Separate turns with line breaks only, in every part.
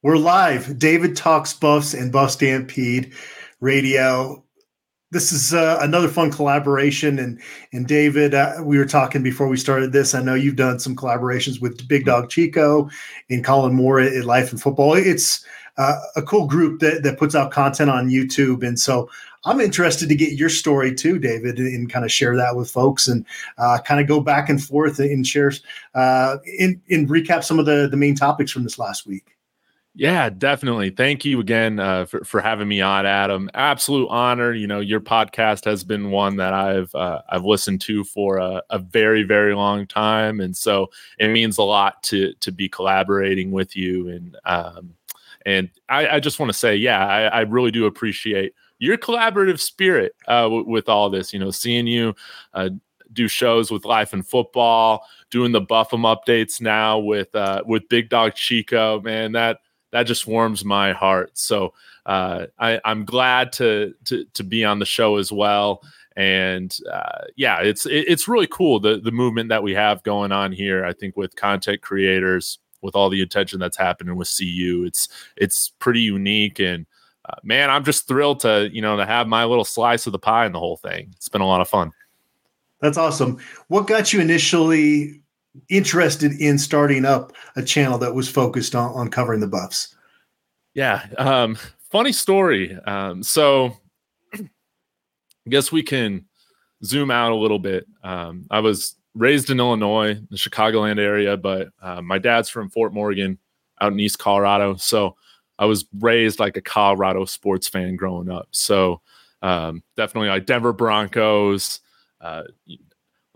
We're live. David Talks Buffs and Buff Stampede Radio. This is uh, another fun collaboration. And and David, uh, we were talking before we started this. I know you've done some collaborations with Big Dog Chico and Colin Moore at, Life and Football. It's uh, a cool group that, that puts out content on YouTube. And so I'm interested to get your story too, David, and kind of share that with folks and uh, kind of go back and forth and share uh, in, recap some of the, the main topics from this last week.
Yeah, definitely. Thank you again uh, for, for having me on, Adam. Absolute honor. You know, your podcast has been one that I've uh, I've listened to for a, a, very very long time, and so it means a lot to to be collaborating with you. And um, and I, I just want to say, yeah, I, I, really do appreciate your collaborative spirit uh, w- with all this. You know, seeing you uh, do shows with Life and Football, doing the Buffum updates now with uh, with Big Dog Chico, man, that that just warms my heart. So uh, I, am glad to, to to be on the show as well. And uh, yeah, it's it, it's really cool the the movement that we have going on here. I think with content creators, with all the attention that's happening with CU, it's it's pretty unique. And uh, man, I'm just thrilled to you know to have my little slice of the pie in the whole thing. It's been a lot of fun.
That's awesome. What got you initially interested in starting up a channel that was focused on, on covering the buffs?
Yeah. Um, funny story. Um, so I guess we can zoom out a little bit. Um, I was raised in Illinois, the Chicagoland area, but uh, my dad's from Fort Morgan out in East Colorado. So I was raised like a Colorado sports fan growing up. So um, definitely like Denver Broncos, uh,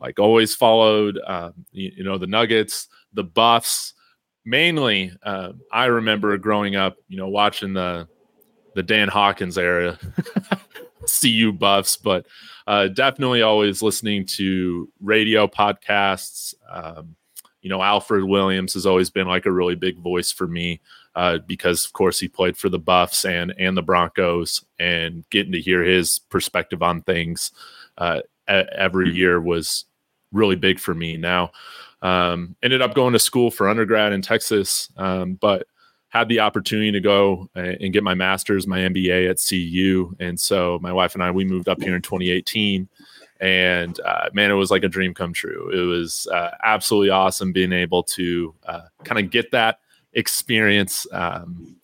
like always followed um, you, you, know the nuggets the buffs. Mainly uh, i remember growing up you know watching the the dan hawkins era cu buffs but uh, definitely always listening to radio podcasts. Um, you know alfred williams has always been like a really big voice for me uh, because of course he played for the buffs and and the broncos and getting to hear his perspective on things uh, every year was really big for me. Now, um, ended up going to school for undergrad in Texas, um, but had the opportunity to go and get my master's, my MBA at CU. And so my wife and I, we moved up here in 2018. And uh, man, it was like a dream come true. It was uh, absolutely awesome being able to uh, kind of get that experience um,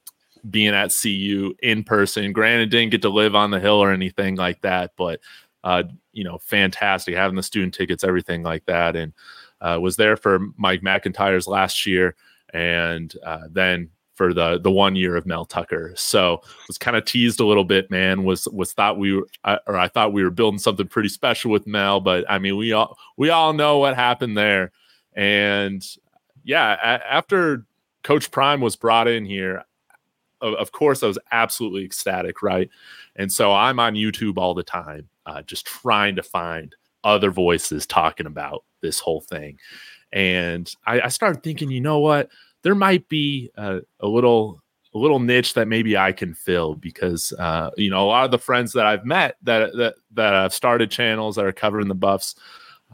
being at CU in person. Granted, didn't get to live on the hill or anything like that, but uh, you know, fantastic having the student tickets, everything like that. And uh, was there for Mike McIntyre's last year, and uh, then for the the one year of Mel Tucker. So was kind of teased a little bit, man. Was was thought we were, or I thought we were building something pretty special with Mel, but I mean, we all we all know what happened there. And yeah, a- after Coach Prime was brought in here, of, of course, I was absolutely ecstatic, right? And so I'm on YouTube all the time uh, just trying to find other voices talking about this whole thing. And I, I started thinking, you know what? There might be a, a, little a little niche that maybe I can fill because uh, you know a lot of the friends that I've met that that that have started channels that are covering the buffs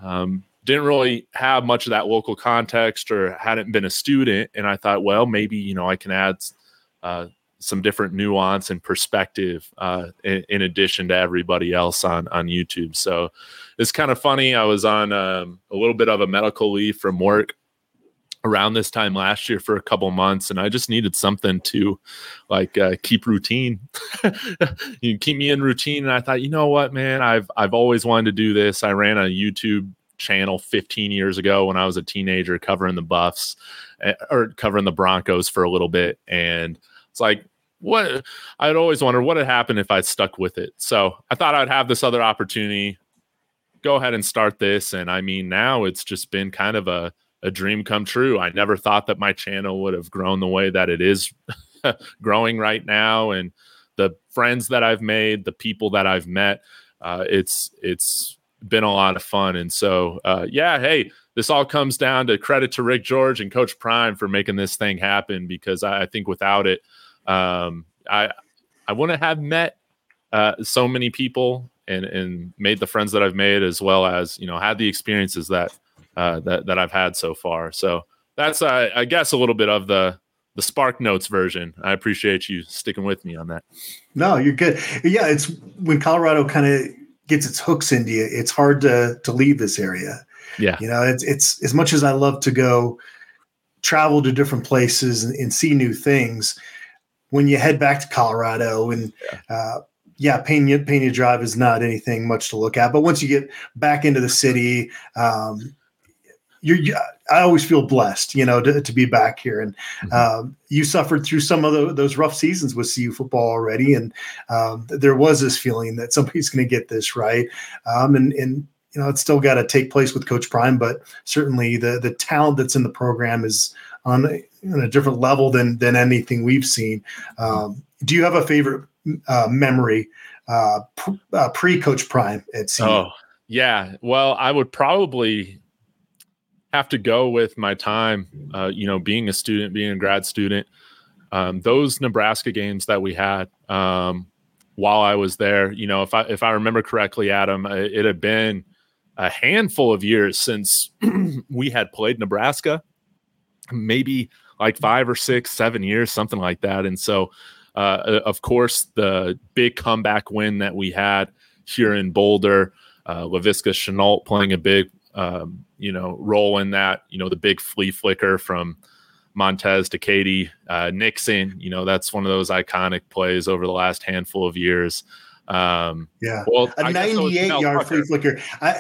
um, didn't really have much of that local context or hadn't been a student, and I thought, well, maybe you know I can add uh, some different nuance and perspective uh, in, in, addition to everybody else on on YouTube. So it's kind of funny. I was on um, a little bit of a medical leave from work around this time last year for a couple months and i just needed something to like uh, keep routine you keep me in routine and i thought you know what man i've i've always wanted to do this i ran a youtube channel 15 years ago when i was a teenager covering the buffs eh, or covering the broncos for a little bit and it's like what I'd always wondered what had happened if I'd stuck with it. So I thought I'd have this other opportunity. Go ahead and start this. And I mean, now it's just been kind of a, a dream come true. I never thought that my channel would have grown the way that it is growing right now. And the friends that I've made, the people that I've met, uh, it's it's been a lot of fun. And so, uh, yeah, hey, this all comes down to credit to Rick George and Coach Prime for making this thing happen because I, I think without it, um, I I wouldn't have met uh, so many people and and made the friends that I've made as well as you know had the experiences that uh, that that I've had so far. So that's uh, I guess a little bit of the the Spark Notes version. I appreciate you sticking with me on that.
No, you're good. Yeah, it's when Colorado kind of gets its hooks into you, it's hard to to leave this area.
Yeah,
you know, it's it's as much as I love to go travel to different places and, and see new things. When you head back to Colorado and yeah. Uh, yeah, Pena, Pena Drive is not anything much to look at. But once you get back into the city, um, you're, you, I always feel blessed, you know, to, to be back here. And mm-hmm. um, you suffered through some of the, those rough seasons with CU football already, and um, there was this feeling that somebody's going to get this right. Um, and and you know, it's still got to take place with Coach Prime, but certainly the the talent that's in the program is on on a different level than than anything we've seen. Um, do you have a favorite uh, memory uh, uh, pre Coach Prime at CU?
Oh, yeah. Well, I would probably have to go with my time, uh, you know, being a student, being a grad student. Um, those Nebraska games that we had um, while I was there, you know, if I if I remember correctly, Adam, uh, it had been a handful of years since we had played Nebraska, maybe like five or six, seven years, something like that. And so, uh, of course, the big comeback win that we had here in Boulder, uh, Laviska Shenault playing a big um, you know, role in that. You know, the big flea flicker from Montez to K.D. uh, Nixon. You know, that's one of those iconic plays over the last handful of years. Um,
yeah. Well, a 98 yard flea flicker. I,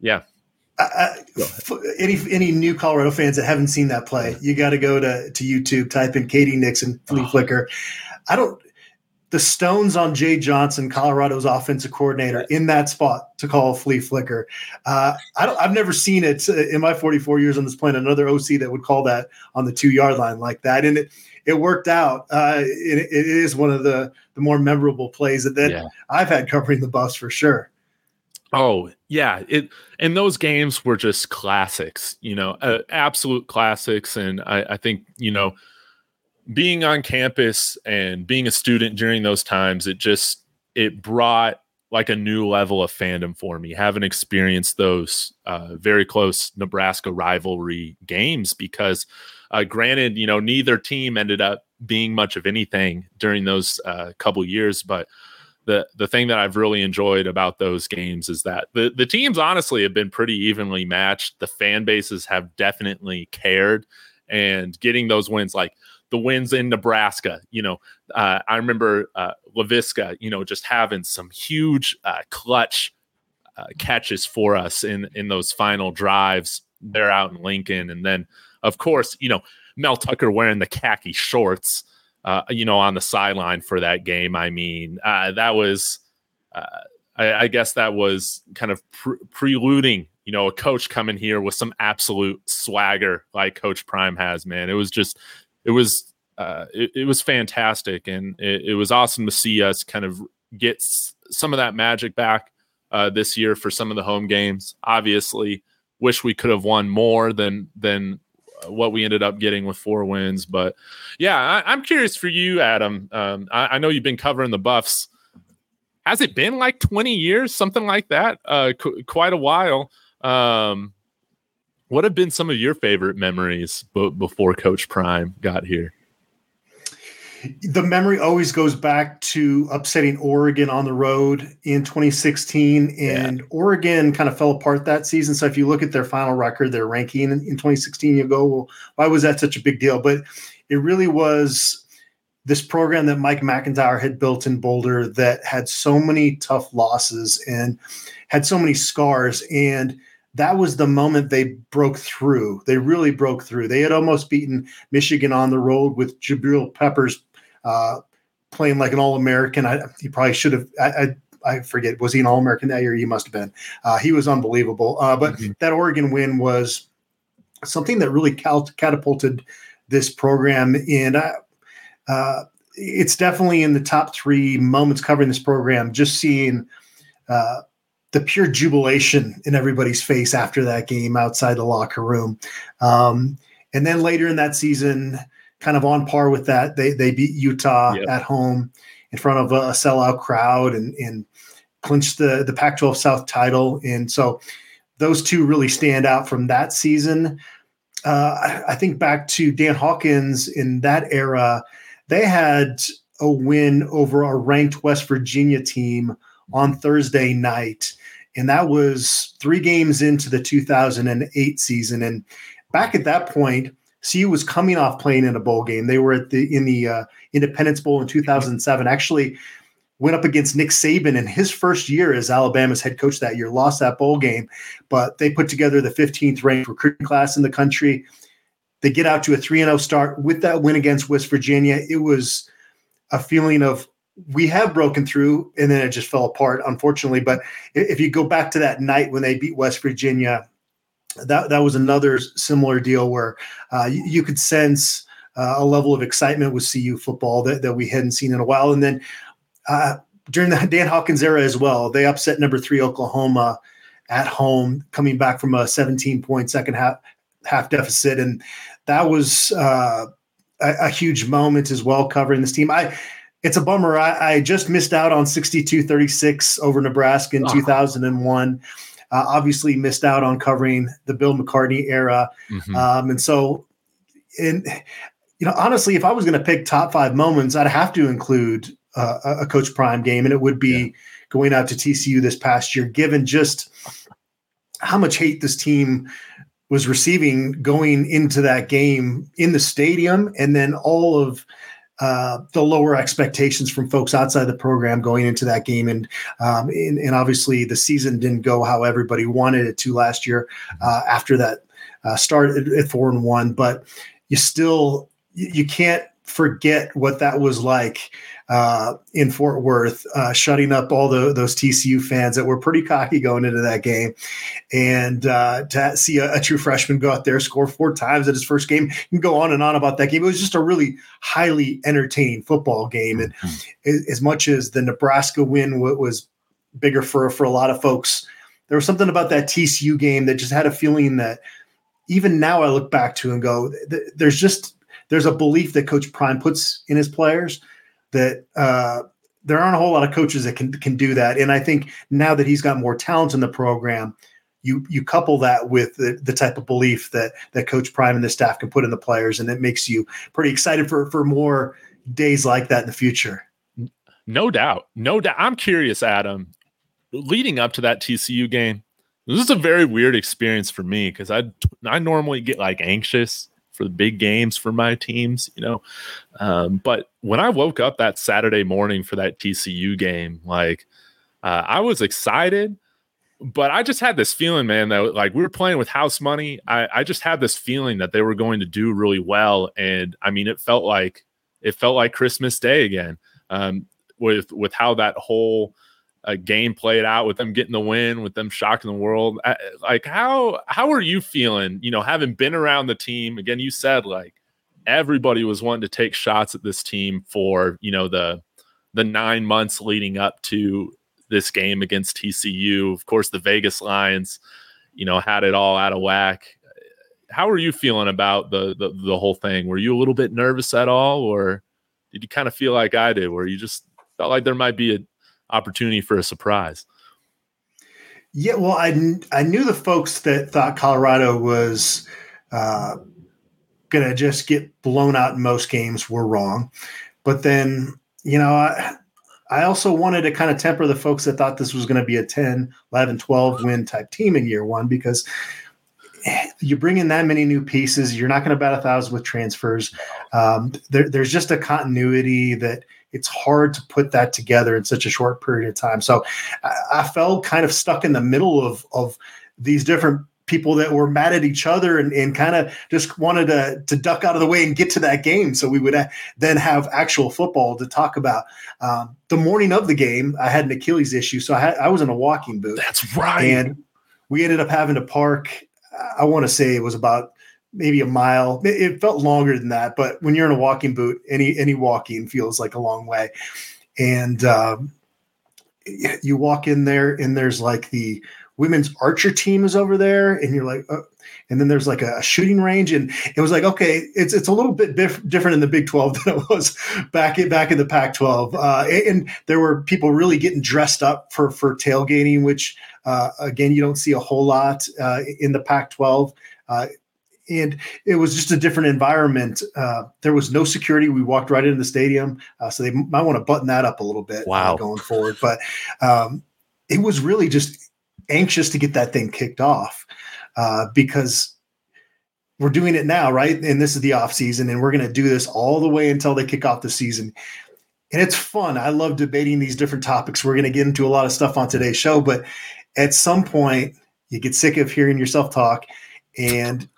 yeah. Yeah.
any any new Colorado fans that haven't seen that play, you got to go to to YouTube, type in K.D. Nixon flea oh. flicker. I don't the stones on Jay Johnson, Colorado's offensive coordinator, in that spot to call a flea flicker. Uh, I have never seen it uh, in my 44 years on this planet. Another OC that would call that on the two yard line like that, and it it worked out. Uh, it, it is one of the the more memorable plays that, that yeah. I've had covering the Buffs for sure.
Oh yeah, it and those games were just classics, you know, uh, absolute classics, and I, I think you know being on campus and being a student during those times, it just it brought like a new level of fandom for me. Having experienced those uh, very close Nebraska rivalry games, because uh, granted, you know neither team ended up being much of anything during those uh, couple years, but the the thing that I've really enjoyed about those games is that the the teams honestly have been pretty evenly matched. The fan bases have definitely cared, and getting those wins like the wins in Nebraska. You know, uh, I remember uh, Laviska, you know, just having some huge uh, clutch uh, catches for us in in those final drives. They're out in Lincoln, and then of course, you know, Mel Tucker wearing the khaki shorts, uh, you know, on the sideline for that game. I mean, uh, that was. I, I, guess that was kind of pre- preluding you know, a coach coming here with some absolute swagger like Coach Prime has, man. It was just it was uh, it, it, was fantastic, and it, it, was awesome to see us kind of get s- some of that magic back uh, this year for some of the home games. Obviously, wish we could have won more than than what we ended up getting with four wins. But yeah, I, am curious for you, Adam. Um, I, I, know you've been covering the Buffs. Has it been like 20 years, something like that? Uh, qu- quite a while. Um, what have been some of your favorite memories b- before Coach Prime got here?
The memory always goes back to upsetting Oregon on the road in 2016, and yeah. Oregon kind of fell apart that season. So if you look at their final record, their ranking in, in 2016, you go, well, why was that such a big deal? But it really was this program that Mike McIntyre had built in Boulder that had so many tough losses and had so many scars and – that was the moment they broke through. They really broke through. They had almost beaten Michigan on the road with Jabril Peppers uh, playing like an All American. I he probably should have. I, I, I forget. Was he an All American that year? He must have been. Uh, he was unbelievable. Uh, but mm-hmm. that Oregon win was something that really cal- catapulted this program. And I, uh, it's definitely in the top three moments covering this program. Just seeing uh, the pure jubilation in everybody's face after that game outside the locker room. Um, and then later in that season, kind of on par with that, they they beat Utah yep. at home in front of a, sellout crowd and and clinched the the Pac-12 South title. And so those two really stand out from that season. uh, I think back to Dan Hawkins in that era, they had a win over a ranked West Virginia team on Thursday night. And that was three games into the 2008 season. And back at that point, CU was coming off playing in a bowl game. They were at the in the uh, Independence Bowl in 2007. Actually, went up against Nick Saban in his first year as Alabama's head coach that year. Lost that bowl game, but they put together the 15th ranked recruiting class in the country. They get out to a 3 0 start with that win against West Virginia. It was a feeling of we have broken through and then it just fell apart, unfortunately. But if you go back to that night when they beat West Virginia, that, that was another similar deal where uh, you, you, could sense uh, a level of excitement with CU football that, that we hadn't seen in a while. And then uh, during the Dan Hawkins era as well, they upset number three Oklahoma at home, coming back from a 17 point second half half deficit, and that was uh, a, a, huge moment as well. Covering this team, I it's a bummer. I, I just missed out on 62-36 over Nebraska in oh. 2001. Uh, obviously, missed out on covering the Bill McCartney era, mm-hmm. um, and so and you know honestly, if I was going to pick top five moments, I'd have to include uh, a Coach Prime game, and it would be yeah. going out to TCU this past year, given just how much hate this team was receiving going into that game in the stadium, and then all of uh, the lower expectations from folks outside the program going into that game, and, um, and, and obviously the season didn't go how everybody wanted it to last year uh, after that uh, start at, at four and one, but you still you, you can't forget what that was like uh, in Fort Worth, uh, shutting up all the, those TCU fans that were pretty cocky going into that game. And uh, to see a, a, true freshman go out there, score four times at his first game, and go on and on about that game. It was just a really highly entertaining football game. And mm-hmm. as much as the Nebraska win was bigger for, for a lot of folks, there was something about that TCU game that just had a feeling that even now I look back to and go, there's just there's a belief that Coach Prime puts in his players that uh, there aren't a whole lot of coaches that can can do that. And I think now that he's got more talent in the program, you you couple that with the, the type of belief that that Coach Prime and the staff can put in the players, and it makes you pretty excited for for more days like that in the future.
No doubt, no doubt. I'm curious, Adam. Leading up to that TCU game, this is a very weird experience for me because I I normally get like anxious for the big games for my teams, you know. Um, but when I woke up that Saturday morning for that TCU game, like uh, I was excited, but I just had this feeling, man, that like we were playing with house money. I, I just had this feeling that they were going to do really well, and I mean, it felt like it felt like Christmas Day again um, with with how that whole a game played out with them getting the win, with them shocking the world. Like how how are you feeling? You know, having been around the team again. You said like everybody was wanting to take shots at this team for you know the the nine months leading up to this game against TCU. Of course, the Vegas lines, you know, had it all out of whack. How are you feeling about the, the the whole thing? Were you a little bit nervous at all, or did you kind of feel like I did, where you just felt like there might be an opportunity for a surprise.
Yeah, well, I I knew the folks that thought Colorado was uh, going to just get blown out in most games were wrong, but then you know I I also wanted to kind of temper the folks that thought this was going to be a 10, 11, 12 win type team in year one because you bring in that many new pieces, you're not going to bat a thousand with transfers. Um, there, there's just a continuity that it's hard to put that together in such a short period of time. So I, I felt kind of stuck in the middle of of these different people that were mad at each other and, and kind of just wanted to, to duck out of the way and get to that game. So we would ha- then have actual football to talk about. Um, the morning of the game, I had an Achilles issue. So I, had, I was in a walking boot.
That's right.
And we ended up having to park, I want to say it was about maybe a mile. It felt longer than that, but when you're in a walking boot, any any walking feels like a long way. And um, you walk in there, and there's like the women's archer team is over there, and you're like, uh, and then there's like a, shooting range, and it was like, okay, it's it's a little bit different in the Big Twelve than it was back in back in the Pac twelve, uh, and there were people really getting dressed up for for tailgating, which uh, again you don't see a whole lot uh, in the Pac twelve. Uh, and it was just a different environment. Uh, there was no security. We walked right into the stadium, uh, so they might want to button that up a little bit.
Wow.
going forward, but um, it was really just anxious to get that thing kicked off uh, because we're doing it now, right? And this is the off season, and we're going to do this all the way until they kick off the season. And it's fun. I love debating these different topics. We're going to get into a lot of stuff on today's show, but at some point, you get sick of hearing yourself talk, and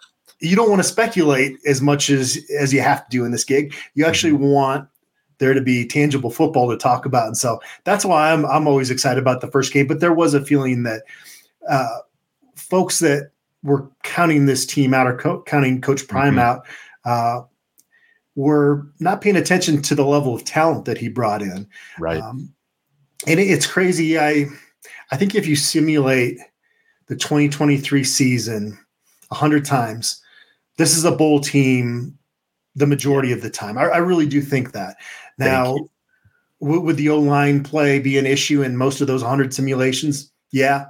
you don't want to speculate as much as as you have to do in this gig. You actually mm-hmm. want there to be tangible football to talk about, and so that's why I'm I'm always excited about the first game. But there was a feeling that uh, folks that were counting this team out or co- counting Coach Prime mm-hmm. out uh, were not paying attention to the level of talent that he brought in.
Right. Um,
and it, it's crazy. I I think if you simulate the 2023 season a hundred times, this is a bowl team the majority of the time. I, I really do think that. Now, w- would the O line play be an issue in most of those 100 simulations? Yeah.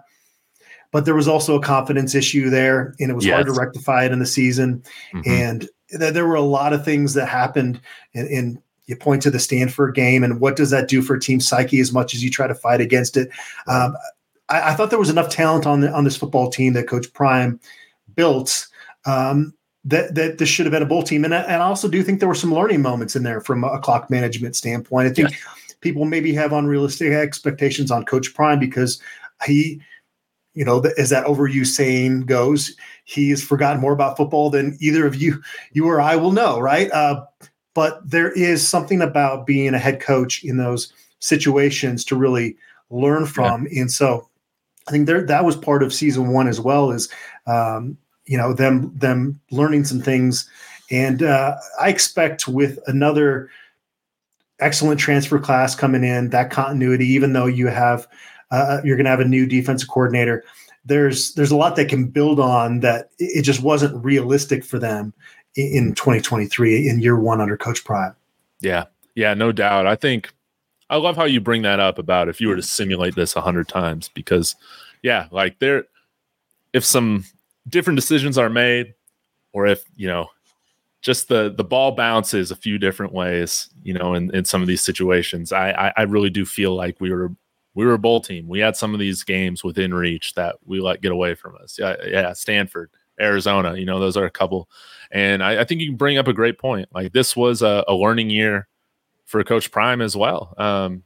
But there was also a confidence issue there, and it was yes. hard to rectify it in the season. Mm-hmm. And th- there were a lot of things that happened. And, you point to the Stanford game, and what does that do for team psyche as much as you try to fight against it? Um, I, I, thought there was enough talent on the, on this football team that Coach Prime built um, that that this should have been a bowl team. And, and I also do think there were some learning moments in there from a clock management standpoint. I think yeah. people maybe have unrealistic expectations on Coach Prime because he, you know, as that overused saying goes, he has forgotten more about football than either of you, you or I will know, right? Uh, but there is something about being a head coach in those situations to really learn from. Yeah. And so I think there that was part of season one as well. Is um, you know them them learning some things. And uh, i expect with another excellent transfer class coming in that continuity even though you have uh, you're going to have a new defensive coordinator there's there's a lot that can build on that it just wasn't realistic for them in 2023 in year one under coach prime.
Yeah. Yeah no doubt. I think i love how you bring that up about if you were to simulate this 100 times because yeah like there if some different decisions are made, or if you know just the the ball bounces a few different ways, you know, in, in some of these situations. I, I, I really do feel like we were we were a bowl team. We had some of these games within reach that we let get away from us. Yeah, yeah, Stanford, Arizona, you know, those are a couple. And I, I think you can bring up a great point. Like this was a, a learning year for Coach Prime as well. Um,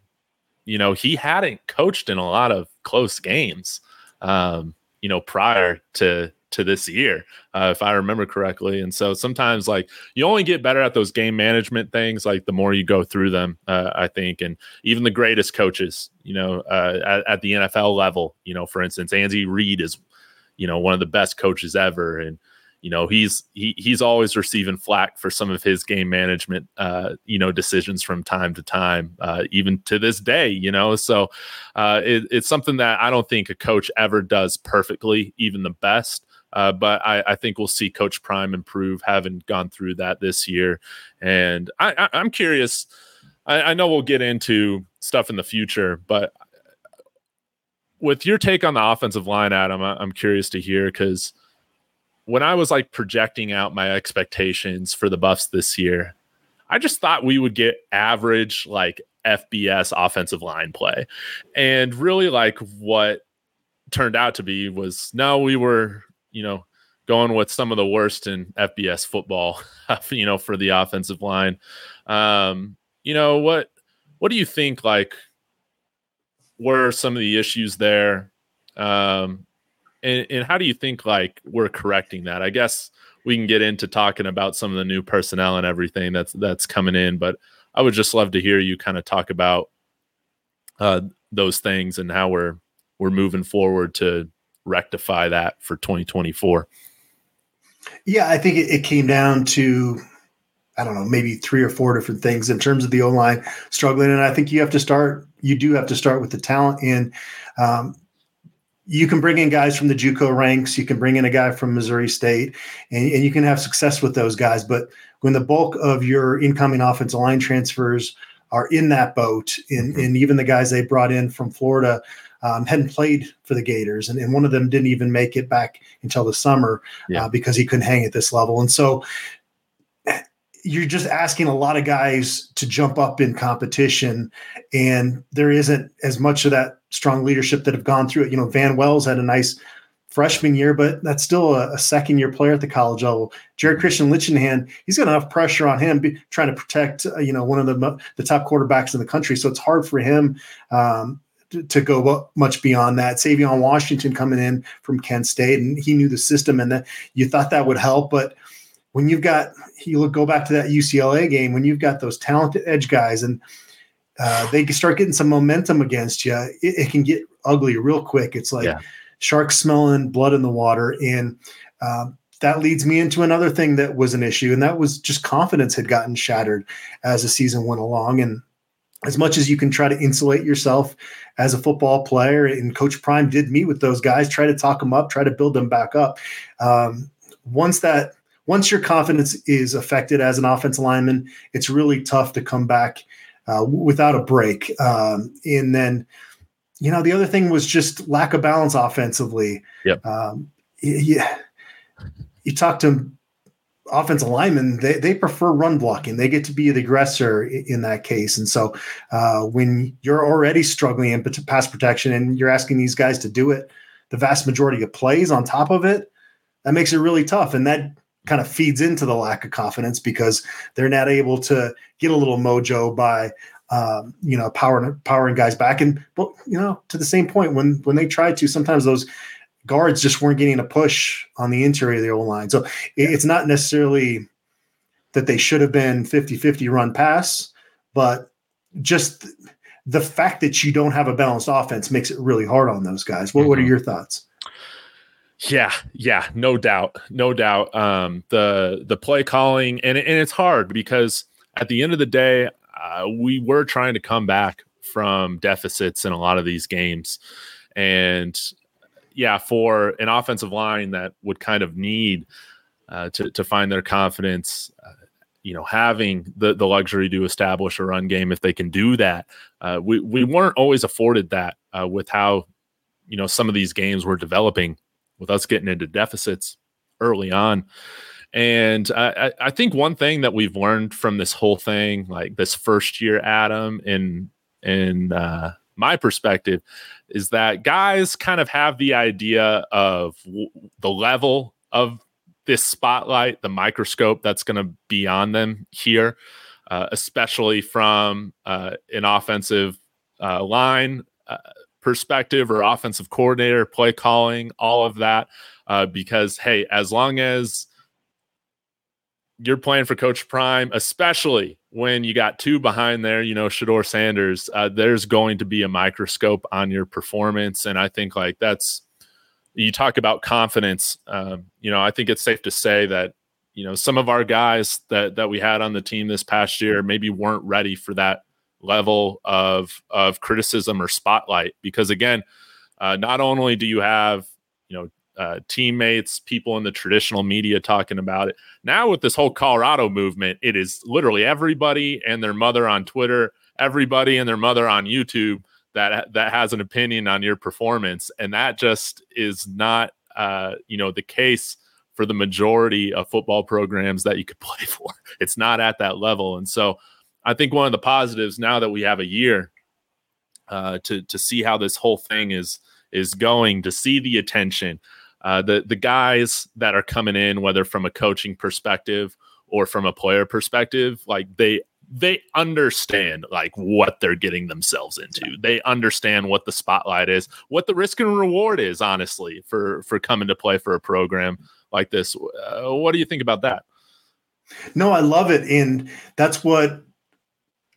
you know, he hadn't coached in a lot of close games. Um, you know, prior to to this year, uh, if I remember correctly. And so sometimes, like, you only get better at those game management things, like the more you go through them, uh, I think. And even the greatest coaches, you know, uh, at, at, the NFL level, you know, for instance, Andy Reid is, you know, one of the best coaches ever. And, you know he's he he's always receiving flack for some of his game management uh you know decisions from time to time uh even to this day you know so uh it, it's something that i don't think a coach ever does perfectly even the best uh, but I, I, think we'll see Coach Prime improve, having gone through that this year. And I, am curious. I, I know we'll get into stuff in the future, but with your take on the offensive line, Adam, I'm curious to hear because when I was like projecting out my expectations for the Buffs this year, I just thought we would get average like FBS offensive line play. And really like what turned out to be was no, we were you know, going with some of the worst in FBS football, you know, for the offensive line. Um, you know, what what do you think like were some of the issues there? Um, and, and how do you think like we're correcting that? I guess we can get into talking about some of the new personnel and everything that's that's coming in, but I would just love to hear you kind of talk about uh, those things and how we're we're moving forward to rectify that for 2024?
Yeah, I think it, it came down to I don't know, maybe three or four different things in terms of the O line struggling. And I think you have to start, you do have to start with the talent. And um, you can bring in guys from the JUCO ranks, you can bring in a guy from Missouri State, and, and you can have success with those guys. But when the bulk of your incoming offensive line transfers are in that boat, and, mm-hmm. and even the guys they brought in from Florida, um, hadn't played for the Gators, and, and, one of them didn't even make it back until the summer yeah. uh, because he couldn't hang at this level. And so you're just asking a lot of guys to jump up in competition, and there isn't as much of that strong leadership that have gone through it. You know, Van Wells had a nice freshman year, but that's still a, a second year player at the college level. Gerad Christian-Lichtenhan, he's got enough pressure on him be, trying to protect, uh, you know, one of the the top quarterbacks in the country. So it's hard for him um, to, go much beyond that. Savion Washington coming in from Kent State, and he knew the system, and that you thought that would help, but when you've got you look go back to that UCLA game when you've got those talented edge guys and uh, they start getting some momentum against you, it, it, can get ugly real quick. It's like yeah. sharks smelling blood in the water, and um, that leads me into another thing that was an issue, and that was just confidence had gotten shattered as the season went along, and as much as you can try to insulate yourself as a football player, and Coach Prime did meet with those guys, try to talk them up, try to build them back up. Um, once that once your confidence is affected as an offensive lineman, it's really tough to come back uh, without a break. Um, and then, you know, the other thing was just lack of balance offensively.
Yep.
Um, yeah. You talk to offensive linemen, they, they prefer run blocking. They get to be the aggressor in that case. And so uh, when you're already struggling in pass protection and you're asking these guys to do it, the vast majority of plays on top of it, that makes it really tough. And that kind of feeds into the lack of confidence because they're not able to get a little mojo by um, you know powering powering guys back and but you know to the same point when when they try to sometimes those guards just weren't getting a push on the interior of the O line so it's not necessarily that they should have been 50-50 run pass but just the fact that you don't have a balanced offense makes it really hard on those guys what, mm-hmm. what are mm-hmm. your thoughts
yeah, yeah, no doubt, no doubt. Um, the the play calling and and it's hard because at the end of the day, uh, we were trying to come back from deficits in a lot of these games, and yeah, for an offensive line that would kind of need uh, to to find their confidence. Uh, you know, having the the luxury to establish a run game, if they can do that, uh, we we weren't always afforded that uh, with how you know some of these games were developing with us getting into deficits early on. And I, I think one thing that we've learned from this whole thing, like this first year, Adam, in in uh, my perspective, is that guys kind of have the idea of w- the level of this spotlight, the microscope that's going to be on them here, uh, especially from uh, an offensive uh, line uh, perspective or offensive coordinator, play calling, all of that. Uh, because, hey, as long as you're playing for Coach Prime, especially when you got two behind there, you know, Shedeur Sanders, uh, there's going to be a microscope on your performance. And I think like that's, you talk about confidence. Um, you know, I think it's safe to say that, you know, some of our guys that, that we had on the team this past year maybe weren't ready for that level of of criticism or spotlight because again uh, not only do you have you know uh, teammates people in the traditional media talking about it. Now with this whole colorado movement it is literally everybody and their mother on twitter everybody and their mother on youtube that that has an opinion on your performance. And that just is not uh, you know the case for the majority of football programs that you could play for. It's not at that level. And so I think one of the positives now that we have a year uh, to to see how this whole thing is is going, to see the attention, uh, the the guys that are coming in, whether from a coaching perspective or from a player perspective, like they they understand like what they're getting themselves into. They understand what the spotlight is, what the risk and reward is, honestly, for for coming to play for a program like this. Uh, what do you think about that?
No, I love it, and that's what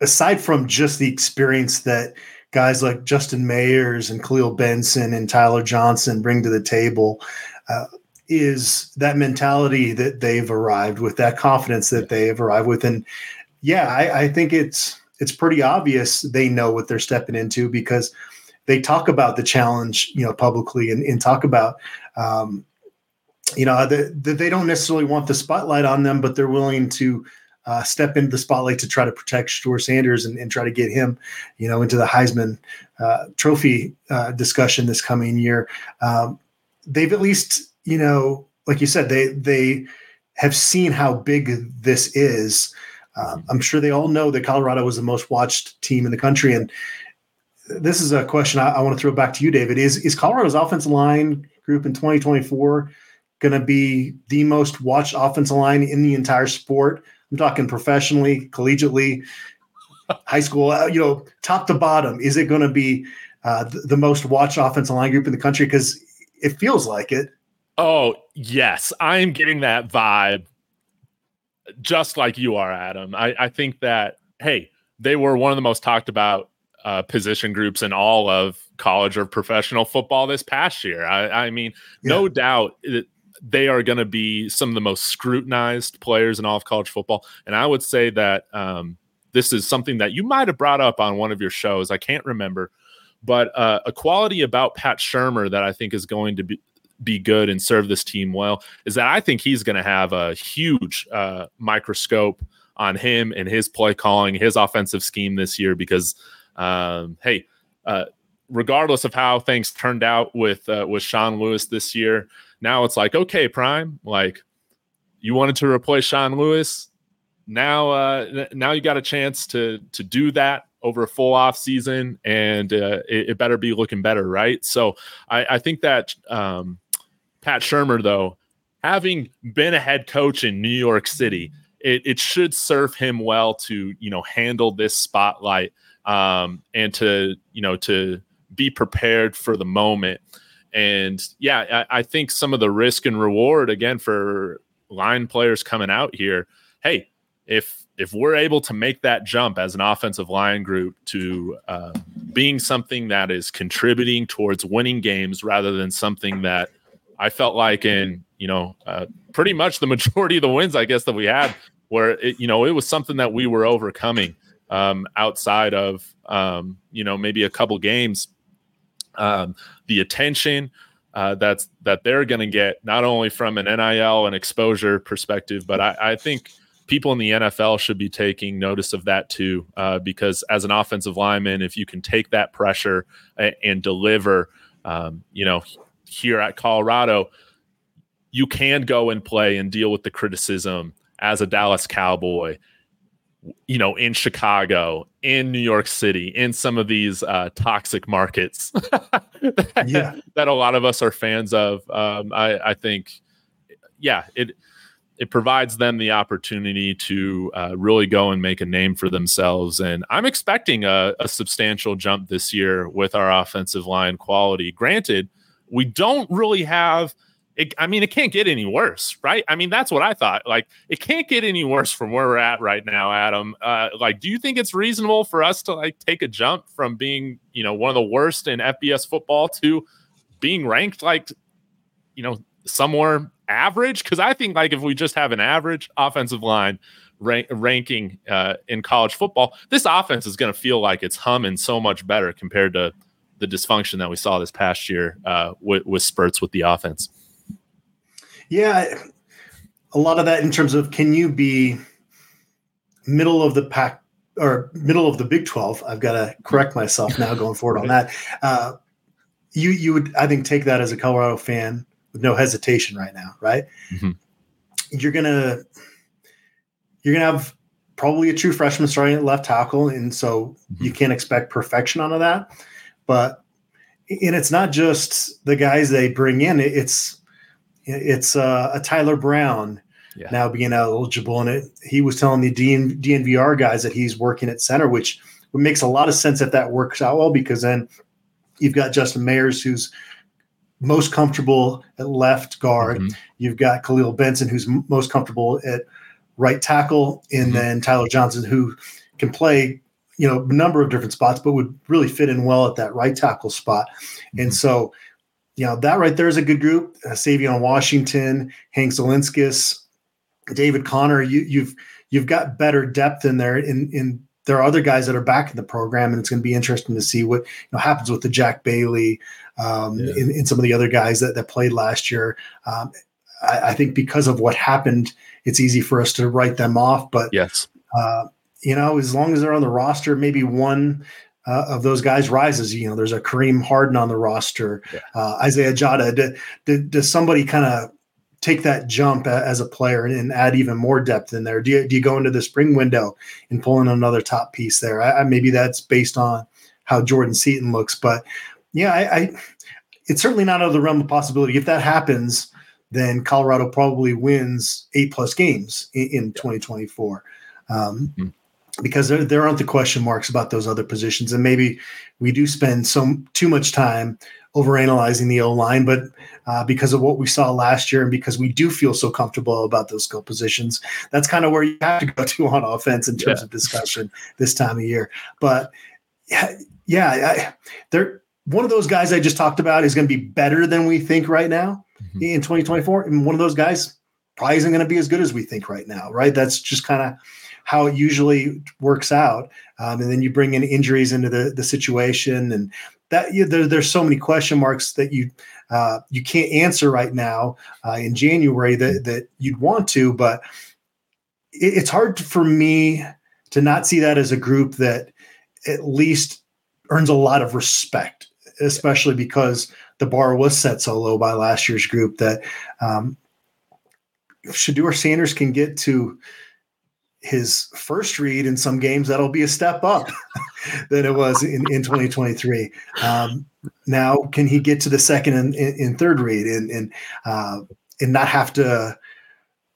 aside from just the experience that guys like Justin Mayers and Kahlil Benson and Tyler Johnson bring to the table, uh, is that mentality that they've arrived with, that confidence that they have arrived with, and yeah, I, I think it's it's pretty obvious they know what they're stepping into because they talk about the challenge, you know, publicly and, and talk about. Um, you know, that they don't necessarily want the spotlight on them, but they're willing to uh, step into the spotlight to try to protect Shedeur Sanders and, and, try to get him, you know, into the Heisman uh, Trophy uh, discussion this coming year. Um, they've at least, you know, like you said, they they have seen how big this is. Um, I'm sure they all know that Colorado was the most watched team in the country, and this is a question I, I want to throw back to you, David. Is is Colorado's offensive line group in 2024 going to be the most watched offensive line in the entire sport? I'm talking professionally, collegiately, high school, uh, you know, top to bottom. Is it going to be uh, the, the, most watched offensive line group in the country? Because it feels like it.
Oh, yes. I am getting that vibe just like you are, Adam. I, I think that, hey, they were one of the most talked about uh, position groups in all of college or professional football this past year. I, I mean, yeah. no doubt they are going to be some of the most scrutinized players in all of college football. And I would say that um, this is something that you might have brought up on one of your shows. I can't remember, but uh, a quality about Pat Shurmur that I think is going to be be good and serve this team well is that I think he's going to have a huge uh, microscope on him and his play calling, his offensive scheme this year. Because, um, hey, uh, regardless of how things turned out with uh, with Sean Lewis this year, now it's like, okay, Prime, like you wanted to replace Sean Lewis. Now, uh, now you got a chance to to do that over a full off season, and uh, it, it, better be looking better, right? So I, I think that um, Pat Shurmur, though, having been a head coach in New York City, it, it should serve him well to you know handle this spotlight um, and to you know to be prepared for the moment. And yeah, I, I think some of the risk and reward again for line players coming out here. Hey, if if we're able to make that jump as an offensive line group to uh, being something that is contributing towards winning games rather than something that I felt like in you know uh, pretty much the majority of the wins I guess that we had where it, you know it was something that we were overcoming um, outside of um, you know maybe a couple games um, the attention uh, that's that they're going to get not only from an NIL and exposure perspective, but I, I, think people in the NFL should be taking notice of that too, uh, because as an offensive lineman, if you can take that pressure and, and deliver, um, you know, here at Colorado, you can go and play and deal with the criticism as a Dallas Cowboy you know, in Chicago, in New York City, in some of these uh, toxic markets that, yeah. that a lot of us are fans of. Um, I, I, think, yeah, it it provides them the opportunity to uh, really go and make a name for themselves. And I'm expecting a, a substantial jump this year with our offensive line quality. Granted, we don't really have – it, I mean, it can't get any worse, right? I mean, that's what I thought. Like, it can't get any worse from where we're at right now, Adam. Uh, like, do you think it's reasonable for us to like take a jump from being, you know, one of the worst in FBS football to being ranked like, you know, somewhere average? Because I think like if we just have an average offensive line rank, ranking uh, in college football, this offense is going to feel like it's humming so much better compared to the dysfunction that we saw this past year uh, with, with spurts with the offense.
Yeah, a lot of that in terms of can you be middle of the pack or middle of the Big Twelve? I've got to correct myself now going forward on that. Uh, you you would I think take that as a Colorado fan with no hesitation right now, right? Mm-hmm. You're gonna you're gonna have probably a true freshman starting at left tackle, and so mm-hmm. you can't expect perfection out of that. But and it's not just the guys they bring in; it's it's uh, a Tyler Brown yeah. now being eligible, and it, he was telling the DN, DNVR guys that he's working at center, which makes a lot of sense if that works out well, because then you've got Justin Mayers, who's most comfortable at left guard. Mm-hmm. You've got Kahlil Benson, who's m- most comfortable at right tackle, and mm-hmm. then Tyler Johnson, who can play you know a number of different spots, but would really fit in well at that right tackle spot. Mm-hmm. And so you know, that right there is a good group. Uh, Savion Washington, Hank Zilinskas, David Connor. You, you've you've got better depth in there. In in there are other guys that are back in the program, and it's going to be interesting to see what you know happens with the Jack Bailey um, yeah. and, and, some of the other guys that, that played last year. Um, I, I, think because of what happened, it's easy for us to write them off. But
yes,
uh, you know, as long as they're on the roster, maybe one uh, of those guys rises. You know, there's a Kareem Harden on the roster, yeah. uh, Isaiah Jatta. does somebody kind of take that jump as a player and, add even more depth in there? Do you, do you go into the spring window and pull in another top piece there? I, I, maybe that's based on how Jordan Seaton looks, but yeah, I, I, it's certainly not out of the realm of possibility. If that happens, then Colorado probably wins eight plus games in, in 2024. Um, mm-hmm because there, there aren't the question marks about those other positions. And maybe we do spend so too much time overanalyzing the O line, but uh, because of what we saw last year and because we do feel so comfortable about those skill positions, that's kind of where you have to go to on offense in terms yeah. of discussion this time of year. But yeah, yeah, I, they're one of those guys I just talked about is going to be better than we think right now mm-hmm. in 2024. And one of those guys probably isn't going to be as good as we think right now, right? That's just kind of how it usually works out. Um, and then you bring in injuries into the, the situation and that you, there, there's so many question marks that you uh, you can't answer right now uh, in January that that you'd want to, but it, it's hard for me to not see that as a group that at least earns a lot of respect, especially because the bar was set so low by last year's group that um, if Shedeur Sanders can get to his first read in some games, that'll be a step up than it was in, in 2023. Um, now, can he get to the second and, and third read and and, uh, and not have to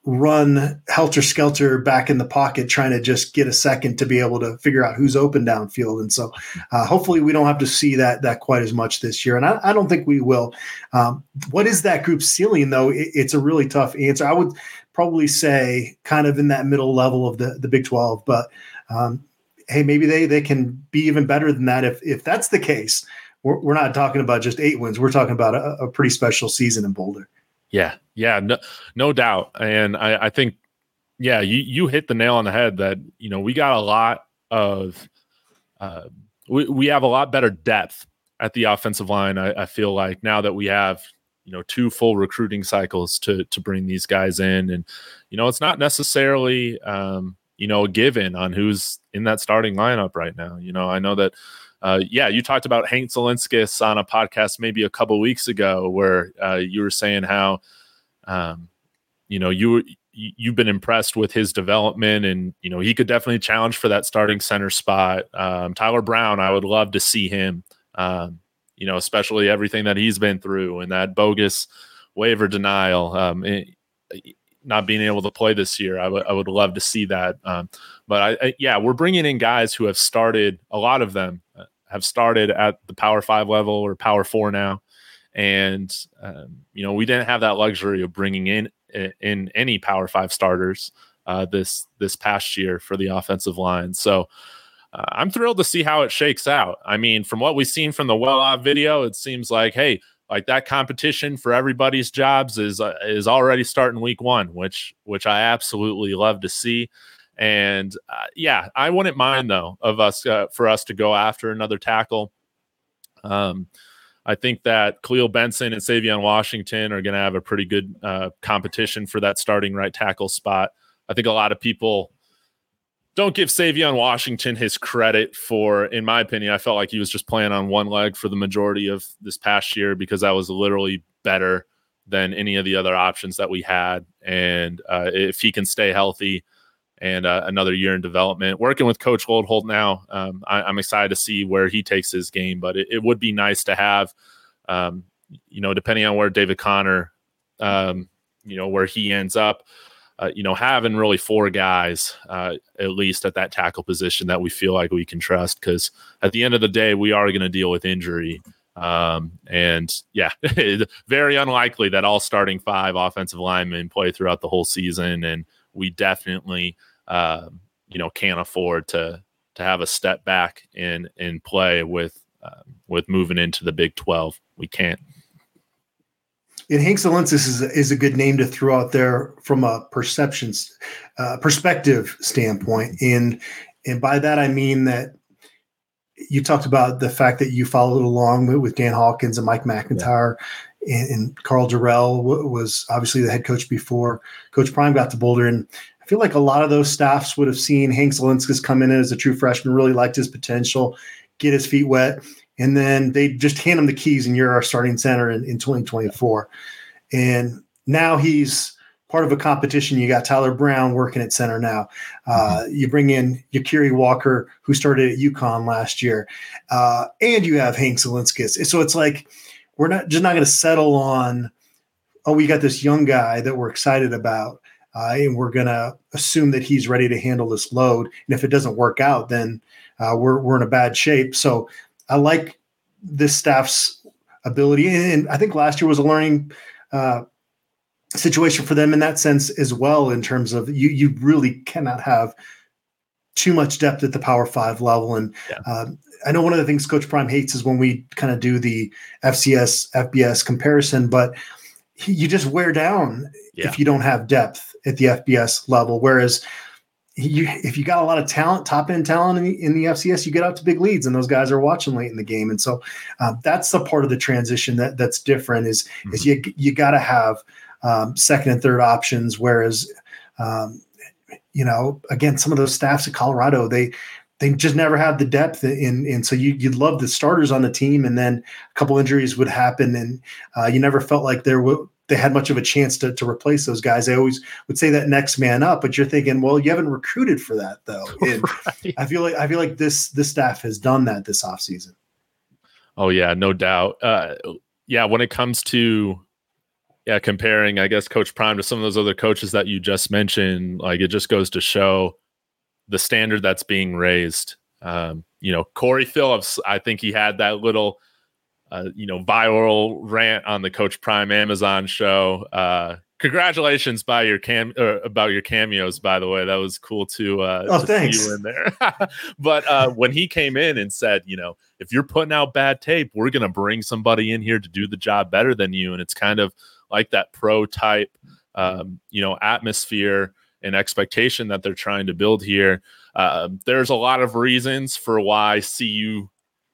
run helter skelter back in the pocket, trying to just get a second to be able to figure out who's open downfield? And so, uh, hopefully, we don't have to see that that quite as much this year. And I, I don't think we will. Um, what is that group ceiling, though? It, it's a really tough answer. I would probably say kind of in that middle level of the, the Big 12. But um, hey, maybe they they can be even better than that. If if that's the case, we're, we're not talking about just eight wins. We're talking about a, a pretty special season in Boulder.
Yeah, yeah, no, no doubt. And I, I think, yeah, you you hit the nail on the head that you know we got a lot of, uh, we we have a lot better depth at the offensive line. I, I feel like now that we have you know two full recruiting cycles to to bring these guys in and you know it's not necessarily um you know a given on who's in that starting lineup right now you know i know that uh, yeah, you talked about Hank Zilinskas on a podcast maybe a couple weeks ago, where uh, you were saying how, um, you know, you you've been impressed with his development, and you know he could definitely challenge for that starting center spot. Um, Tyler Brown, I would love to see him. Um, you know, especially everything that he's been through and that bogus waiver denial, um, it, eh, not being able to play this year. I, w- I would love to see that. Um, but I, I, yeah, we're bringing in guys who have started, a lot of them have started at the power five level or power four now. And, um, you know, we didn't have that luxury of bringing in, in any power five starters uh, this, this past year for the offensive line. So, uh, I'm thrilled to see how it shakes out. I mean, from what we've seen from the well off video, it seems like, hey, like that competition for everybody's jobs is uh, is already starting week one, which which I absolutely love to see. And uh, yeah, I wouldn't mind though of us uh, for us to go after another tackle. Um, I think that Kahlil Benson and Savion Washington are going to have a pretty good uh, competition for that starting right tackle spot. I think a lot of people don't give Savion Washington his credit for, in my opinion, I felt like he was just playing on one leg for the majority of this past year because that was literally better than any of the other options that we had. And uh, if he can stay healthy and uh, another year in development, working with Coach Loadholt now, um, I, am excited to see where he takes his game. But it, it would be nice to have, um, you know, depending on where David Connor, um, you know, where he ends up uh, you know, having really four guys uh, at least at that tackle position that we feel like we can trust. Because at the end of the day, we are going to deal with injury. Um, and yeah, very unlikely that all starting five offensive linemen play throughout the whole season. And we definitely, uh, you know, can't afford to to have a step back in in play with uh, with moving into the Big Twelve. We can't
and Hank Zilinskas is a, is a good name to throw out there from a perceptions uh, perspective standpoint. And and by that I mean that you talked about the fact that you followed along with, with Dan Hawkins and Mike MacIntyre. and, and Karl Dorrell w- was obviously the head coach before Coach Prime got to Boulder. And I feel like a lot of those staffs would have seen Hank Zilinskas come in as a true freshman, really liked his potential, get his feet wet, and then they just hand him the keys and you're our starting center in, in 2024. And now he's part of a competition. You got Tyler Brown working at center now. Uh, mm-hmm. You bring in Yakiri Walker, who started at UConn last year, uh, and you have Hank Zilinskas. So it's like we're not just not going to settle on, oh, we got this young guy that we're excited about, uh, and we're going to assume that he's ready to handle this load. And if it doesn't work out, then uh, we're we're in a bad shape. So I like this staff's ability, and I think last year was a learning uh, situation for them in that sense as well. In terms of you, you really cannot have too much depth at the Power Five level, and yeah. um, I know one of the things Coach Prime hates is when we kind of do the FCS FBS comparison, but you just wear down yeah. if you don't have depth at the FBS level. Whereas you, if you got a lot of talent, top end talent in the, in the FCS, you get out to big leads, and those guys are watching late in the game. And so uh, that's the part of the transition that that's different. Is mm-hmm. is you you got to have um, second and third options. Whereas, um, you know, again, some of those staffs at Colorado, they they just never have the depth in and so you, you'd love the starters on the team and then a couple injuries would happen and uh, you never felt like there were they had much of a chance to, to replace those guys. They always would say that next man up, but you're thinking, well, you haven't recruited for that though. right. I feel like I feel like this this staff has done that this offseason.
Oh yeah, no doubt. Uh, yeah, when it comes to yeah, comparing, I guess Coach Prime to some of those other coaches that you just mentioned, like it just goes to show the standard that's being raised. Um, you know, Corey Phillips, I think he had that little uh, you know, viral rant on the Coach Prime Amazon show. Uh, congratulations by your cam uh, about your cameos, by the way. That was cool to, uh,
oh,
to
thanks.
see you in there. but uh, when he came in and said, you know, if you're putting out bad tape, we're going to bring somebody in here to do the job better than you. And it's kind of like that pro type, um, you know, atmosphere and expectation that they're trying to build here. Uh, there's a lot of reasons for why CU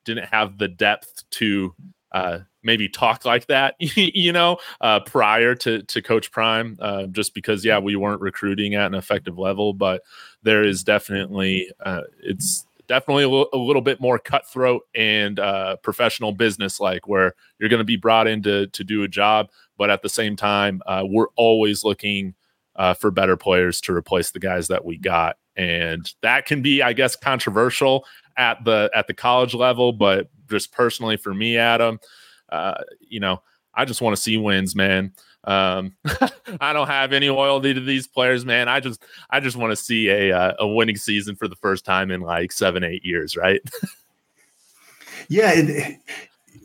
didn't have the depth to uh, maybe talk like that, you know, uh, prior to to Coach Prime, uh, just because yeah, we weren't recruiting at an effective level, but there is definitely uh, it's definitely a, l- a little bit more cutthroat and uh, professional business like where you're going to be brought in to to do a job, but at the same time, uh, we're always looking for better players to replace the guys that we got, and that can be, I guess, controversial at the at the college level, but just personally for me, Adam, uh, you know, I just want to see wins, man. Um, I don't have any loyalty to these players, man. I just I just want to see a uh, a winning season for the first time in like seven eight years, right?
yeah, and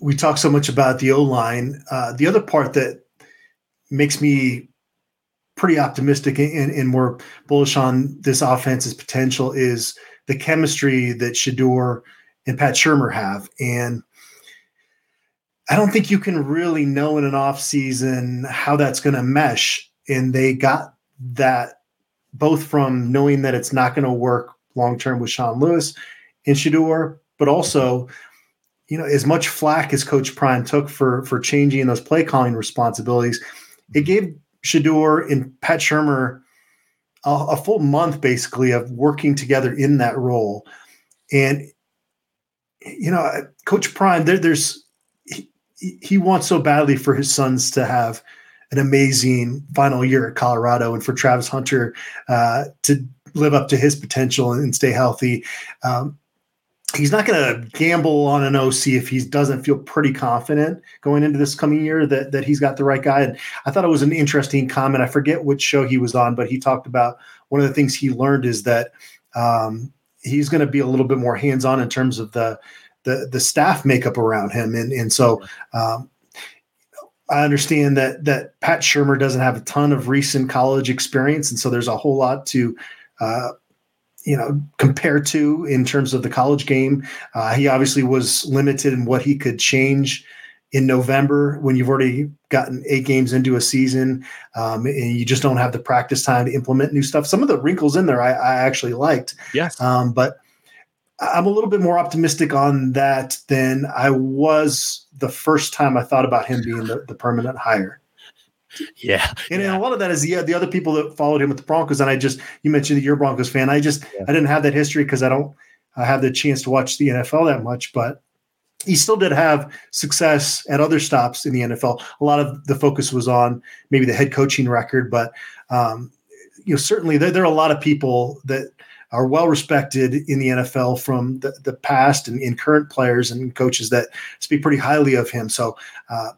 we talk so much about the O line. Uh, the other part that makes me pretty optimistic and, and more bullish on this offense's potential is the chemistry that Shedeur and Pat Shurmur have. And I don't think you can really know in an off season how that's going to mesh. And they got that both from knowing that it's not going to work long term with Sean Lewis and Shedeur, but also, you know, as much flack as Coach Prime took for for changing those play calling responsibilities, it gave Shedeur and Pat Shurmur a, a full month basically of working together in that role. And you know, Coach Prime, there, there's he, he, wants so badly for his sons to have an amazing final year at Colorado, and for Travis Hunter uh, to live up to his potential and, stay healthy. Um, he's not going to gamble on an OC if he doesn't feel pretty confident going into this coming year that that he's got the right guy. And I thought it was an interesting comment. I forget which show he was on, but he talked about one of the things he learned is that um, he's going to be a little bit more hands on in terms of the the the staff makeup around him. And and so. Um, I understand that that Pat Shurmur doesn't have a ton of recent college experience, and so there's a whole lot to uh, you know, compared to in terms of the college game. Uh, he obviously was limited in what he could change in November when you've already gotten eight games into a season um, and you just don't have the practice time to implement new stuff. Some of the wrinkles in there I, I actually liked.
Yes.
Um, but I'm a little bit more optimistic on that than I was the first time I thought about him being the, the permanent hire.
Yeah.
And,
yeah.
a lot of that is the, the other people that followed him with the Broncos. And I just, you mentioned that you're a Broncos fan. I just, yeah. I didn't have that history because I don't I have the chance to watch the NFL that much, but he still did have success at other stops in the NFL. A lot of the focus was on maybe the head coaching record, but um, you know, certainly there, there are a lot of people that are well respected in the NFL from the, the past and in current players and coaches that speak pretty highly of him. So uh,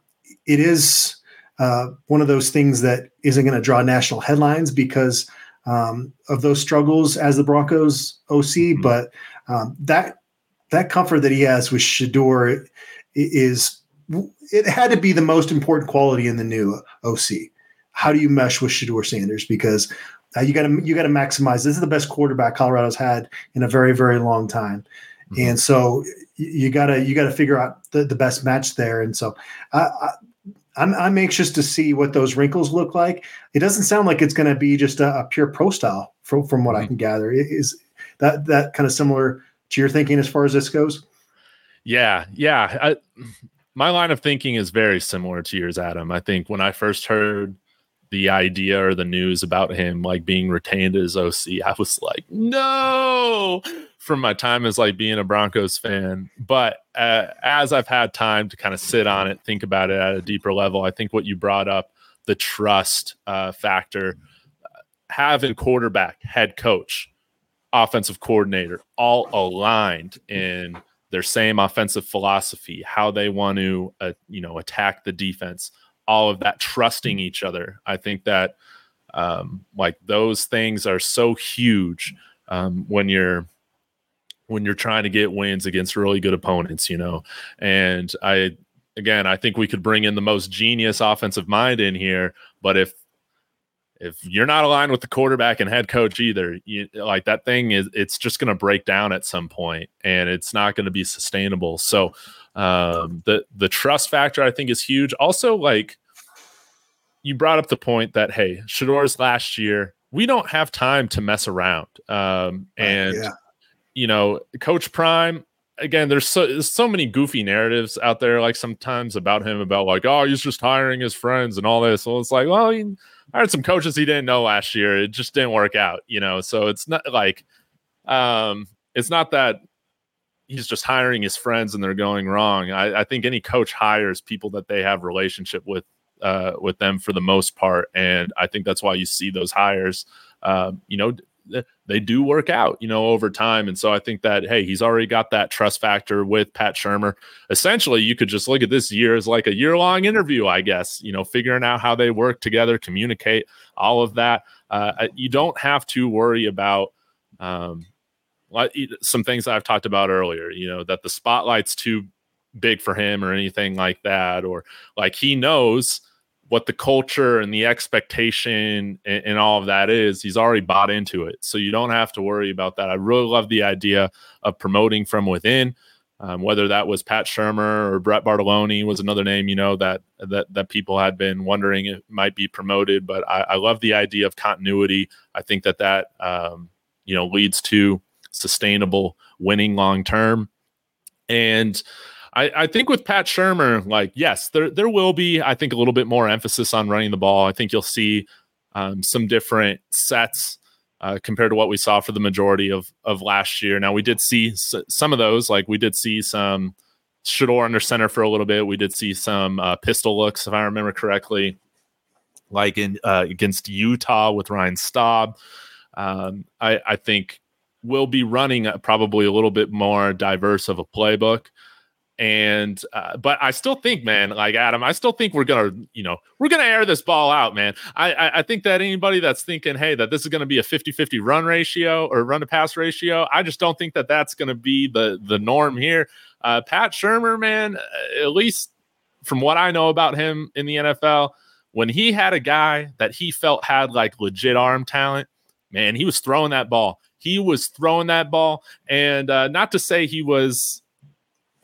it is uh, one of those things that isn't going to draw national headlines because um, of those struggles as the Broncos OC, mm-hmm. but um, that that comfort that he has with Shedeur is it had to be the most important quality in the new OC. How do you mesh with Shedeur Sanders? Because uh, you got to you got to maximize. This is the best quarterback Colorado's had in a very very long time, mm-hmm. and so you gotta you gotta figure out the, the best match there. And so I, I'm I'm anxious to see what those wrinkles look like. It doesn't sound like it's going to be just a, a, pure pro style from from what mm-hmm. I can gather. Is that that kind of similar to your thinking as far as this goes?
Yeah, yeah. I, my line of thinking is very similar to yours, Adam. I think when I first heard the idea or the news about him like being retained as OC, I was like, no, from my time as like being a Broncos fan. But uh, as I've had time to kind of sit on it, think about it at a deeper level, I think what you brought up, the trust uh, factor, having quarterback, head coach, offensive coordinator, all aligned in their same offensive philosophy, how they want to, uh, you know, attack the defense, all of that, trusting each other. I think that um, like those things are so huge um, when you're when you're trying to get wins against really good opponents, you know. And I again, I think we could bring in the most genius offensive mind in here, but if if you're not aligned with the quarterback and head coach either, you, like that thing is, it's just going to break down at some point, and it's not going to be sustainable. So, um, the the trust factor I think is huge. Also, like you brought up the point that hey, Shedeur's last year, we don't have time to mess around, um, and yeah. you know, Coach Prime. Again, there's so there's so many goofy narratives out there, like sometimes about him, about like, oh, he's just hiring his friends and all this. So it's like, well, he, I heard some coaches he didn't know last year. It just didn't work out, you know. So it's not like um it's not that he's just hiring his friends and they're going wrong. I, I think any coach hires people that they have relationship with uh with them for the most part. And I think that's why you see those hires um, you know, they do work out, you know, over time. And so I think that, hey, he's already got that trust factor with Pat Shurmur. Essentially, you could just look at this year as like a year long interview, I guess, you know, figuring out how they work together, communicate, all of that. Uh, you don't have to worry about um, some things I've talked about earlier, you know, that the spotlight's too big for him or anything like that, or like he knows what the culture and the expectation and, and, all of that is, he's already bought into it. So you don't have to worry about that. I really love the idea of promoting from within. Um, whether that was Pat Shurmur or Brett Bartoloni was another name, you know, that that that people had been wondering it might be promoted. But I, I love the idea of continuity. I think that that um, you know leads to sustainable winning long term. And I, I think with Pat Shurmur, like yes, there there will be I think a little bit more emphasis on running the ball. I think you'll see um, some different sets uh, compared to what we saw for the majority of of last year. Now we did see s- some of those, like we did see some Shedeur under center for a little bit. We did see some uh, pistol looks, if I remember correctly, like in uh, against Utah with Ryan Staub. Um, I, I think we'll be running a, probably a little bit more diverse of a playbook and uh, but I still think, man, like Adam, I still think we're gonna, you know, we're gonna air this ball out, man. I I, I think that anybody that's thinking, hey, that this is gonna be a 50-50 run ratio or run to pass ratio, I just don't think that that's gonna be the the norm here. Uh, Pat Shurmur, man, uh, at least from what I know about him in the NFL, when he had a guy that he felt had like legit arm talent, man, he was throwing that ball. He was throwing that ball, and uh, not to say he was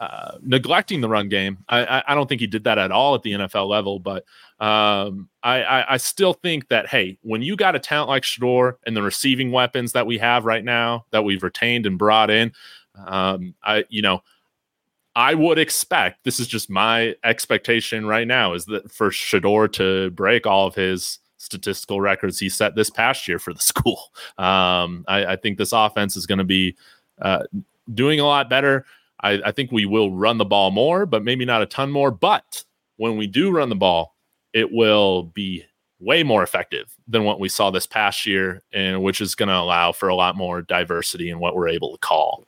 uh, neglecting the run game. I, I, don't think he did that at all at the NFL level, but um, I, I, I, still think that hey, when you got a talent like Shedeur and the receiving weapons that we have right now that we've retained and brought in, Um, I, you know, I would expect this is just my expectation right now is that for Shedeur to break all of his statistical records he set this past year for the school. Um, I, I, think this offense is going to be uh, doing a lot better. I, I, think we will run the ball more, but maybe not a ton more. But when we do run the ball, it will be way more effective than what we saw this past year, and which is going to allow for a lot more diversity in what we're able to call.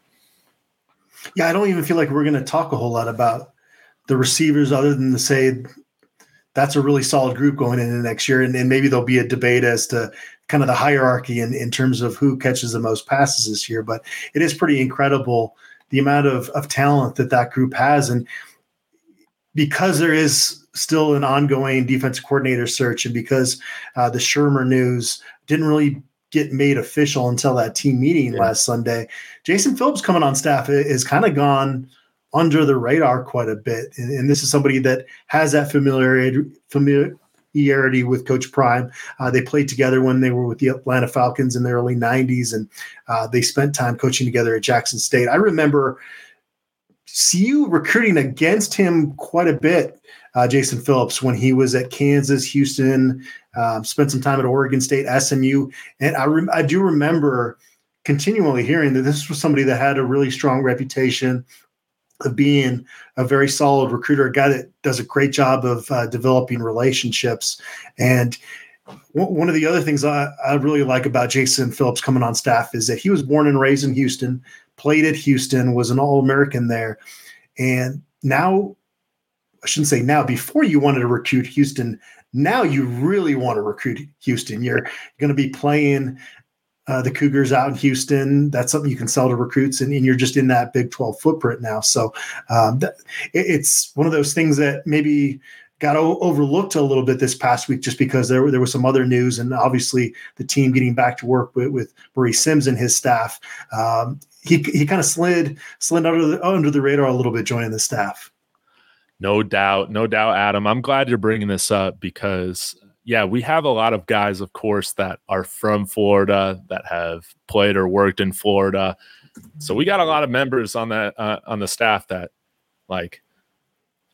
Yeah, I don't even feel like we're going to talk a whole lot about the receivers other than to say that's a really solid group going into next year. And, and maybe there'll be a debate as to kind of the hierarchy in, in terms of who catches the most passes this year. But it is pretty incredible the amount of, of talent that that group has. And because there is still an ongoing defensive coordinator search, and because uh, the Shurmur news didn't really get made official until that team meeting yeah. last Sunday, Jason Phillips coming on staff is kind of gone under the radar quite a bit. And, and, this is somebody that has that familiarity, familiarity with Coach Prime. Uh, they played together when they were with the Atlanta Falcons in the early 90s, and uh, they spent time coaching together at Jackson State. I remember CU recruiting against him quite a bit, uh, Jason Phillips, when he was at Kansas, Houston, um, spent some time at Oregon State, SMU. And I, re- I do remember continually hearing that this was somebody that had a really strong reputation of being a very solid recruiter, a guy that does a great job of uh, developing relationships. And w- one of the other things I, I, really like about Jason Phillips coming on staff is that he was born and raised in Houston, played at Houston, was an All American there. And now, I shouldn't say now, before you wanted to recruit Houston, now you really want to recruit Houston. You're going to be playing uh, the Cougars out in Houston. That's something you can sell to recruits, and, and you're just in that Big 12 footprint now. So um, that, it, it's one of those things that maybe got o- overlooked a little bit this past week just because there, there was some other news, and obviously the team getting back to work with, with Maurice Sims and his staff. Um, he he kind of slid slid under the under the radar a little bit joining the staff.
No doubt, no doubt, Adam. I'm glad you're bringing this up because yeah, we have a lot of guys, of course, that are from Florida that have played or worked in Florida. So we got a lot of members on that uh, on the staff that, like,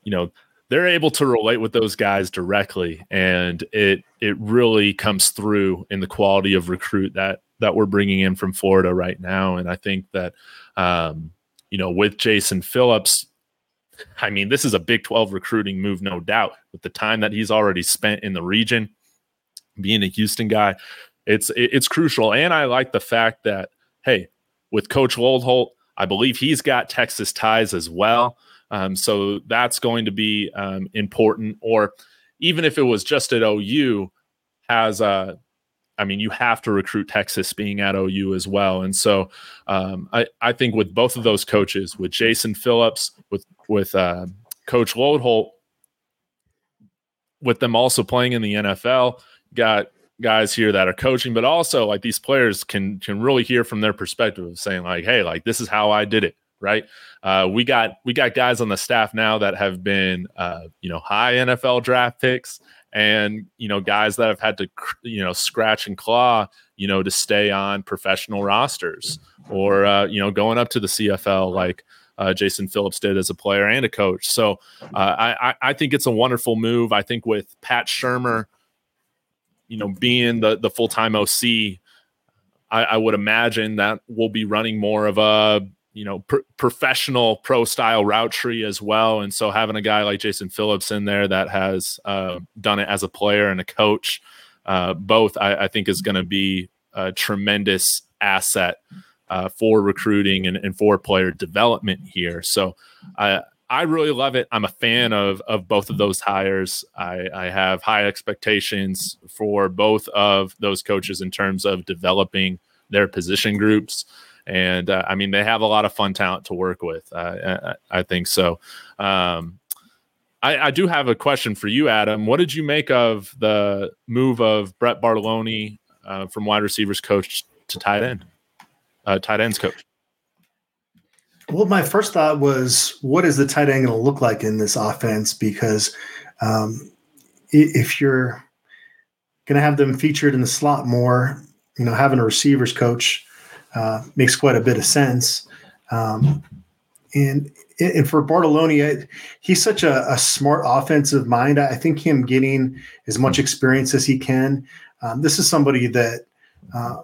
you know, they're able to relate with those guys directly, and it it really comes through in the quality of recruit that that we're bringing in from Florida right now. And I think that, um, you know, with Jason Phillips, I mean, this is a Big 12 recruiting move, no doubt, with the time that he's already spent in the region, being a Houston guy. It's it's crucial. And I like the fact that, hey, with Coach Loadholt, I believe he's got Texas ties as well. Um, so that's going to be um, important. Or even if it was just at OU, has a I mean, you have to recruit Texas being at OU as well. And so um, I, I think with both of those coaches, with Jason Phillips, with with uh, Coach Loadholt, with them also playing in the NFL, got guys here that are coaching, but also like these players can can really hear from their perspective of saying like, hey, like this is how I did it, right? Uh, we got we got guys on the staff now that have been uh, you know high NFL draft picks and you know guys that have had to you know scratch and claw you know to stay on professional rosters or uh, you know going up to the CFL like uh, Jason Phillips did as a player and a coach. So uh, I I think it's a wonderful move. I think with Pat Shurmur, you know, being the the full time OC, I, I would imagine that we'll be running more of a you know pr- professional pro style route tree as well and so having a guy like jason phillips in there that has uh, done it as a player and a coach uh, both I, I, think is going to be a tremendous asset uh, for recruiting and, and, for player development here so i I really love it. I'm a fan of of both of those hires. I, I have high expectations for both of those coaches in terms of developing their position groups and uh, I mean they have a lot of fun talent to work with. Uh, I, I, think so. Um, I, I, do have a question for you, Adam. What did you make of the move of Brett Bartoloni uh, from wide receivers coach to tight end, uh, tight ends coach?
Well, my first thought was, what is the tight end going to look like in this offense? Because um, if you're going to have them featured in the slot more, you know, having a receivers coach uh, makes quite a bit of sense. Um, and and for Bartoloni, he's such a, a, smart offensive mind. I think him getting as much experience as he can. Um, this is somebody that uh,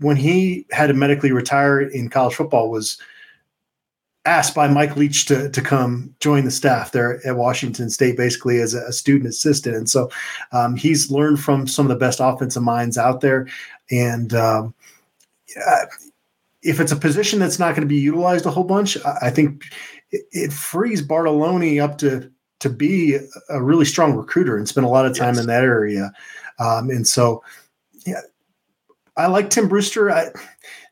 when he had to medically retire in college football was asked by Mike Leach to to come join the staff there at Washington State, basically as a, student assistant. And so um, he's learned from some of the best offensive minds out there. And um, if it's a position that's not going to be utilized a whole bunch, I, think it, it, frees Bartoloni up to to be a really strong recruiter and spend a lot of time yes. in that area. Um, and so, yeah, I like Tim Brewster. I,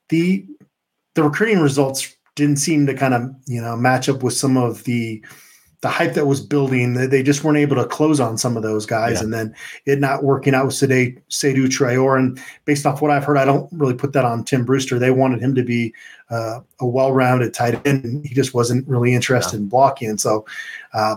the the recruiting results didn't seem to kind of you know match up with some of the the hype that was building. They just weren't able to close on some of those guys, yeah. and then it not working out with Sade, Seydou Traore. And based off what I've heard, I don't really put that on Tim Brewster. They wanted him to be uh, a well-rounded tight end. He just wasn't really interested yeah. in blocking, and so uh,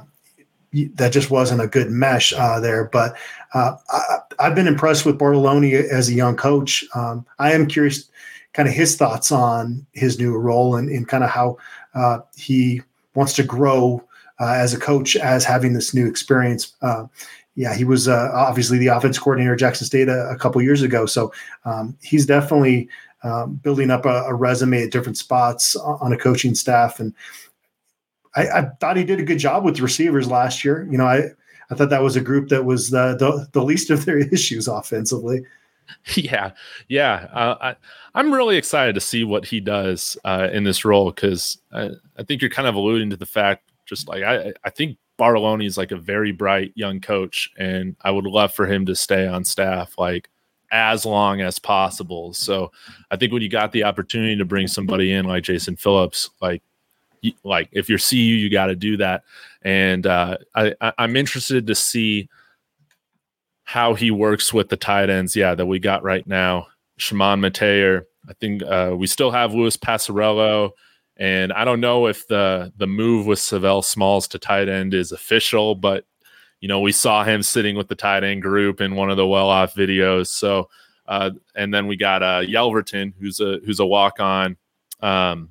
that just wasn't a good mesh uh, there. But uh, I, have been impressed with Bartoloni as a young coach. Um, I am curious kind of his thoughts on his new role and, and kind of how uh, he wants to grow uh, as a coach as having this new experience. Uh, yeah, he was uh, obviously the offense coordinator at Jackson State a, a couple years ago, so um, he's definitely um, building up a, a, resume at different spots on a coaching staff. And I, I, thought he did a good job with the receivers last year. You know, I I thought that was a group that was the the, the least of their issues offensively.
Yeah, yeah. Uh, I, I'm really excited to see what he does uh, in this role because I, I, think you're kind of alluding to the fact, just like I, I think Bartoloni is like a very bright young coach, and I would love for him to stay on staff like as long as possible. So I think when you got the opportunity to bring somebody in like Jason Phillips, like like if you're CU, you got to do that. And uh, I, I'm interested to see how he works with the tight ends, yeah, that we got right now. Chamon Metayer. I think uh, we still have Louis Passarello. And I don't know if the the move with Sav'ell Smalls to tight end is official, but you know, we saw him sitting with the tight end group in one of the well off videos. So uh, and then we got uh, Yelverton, who's a who's a walk on. Um,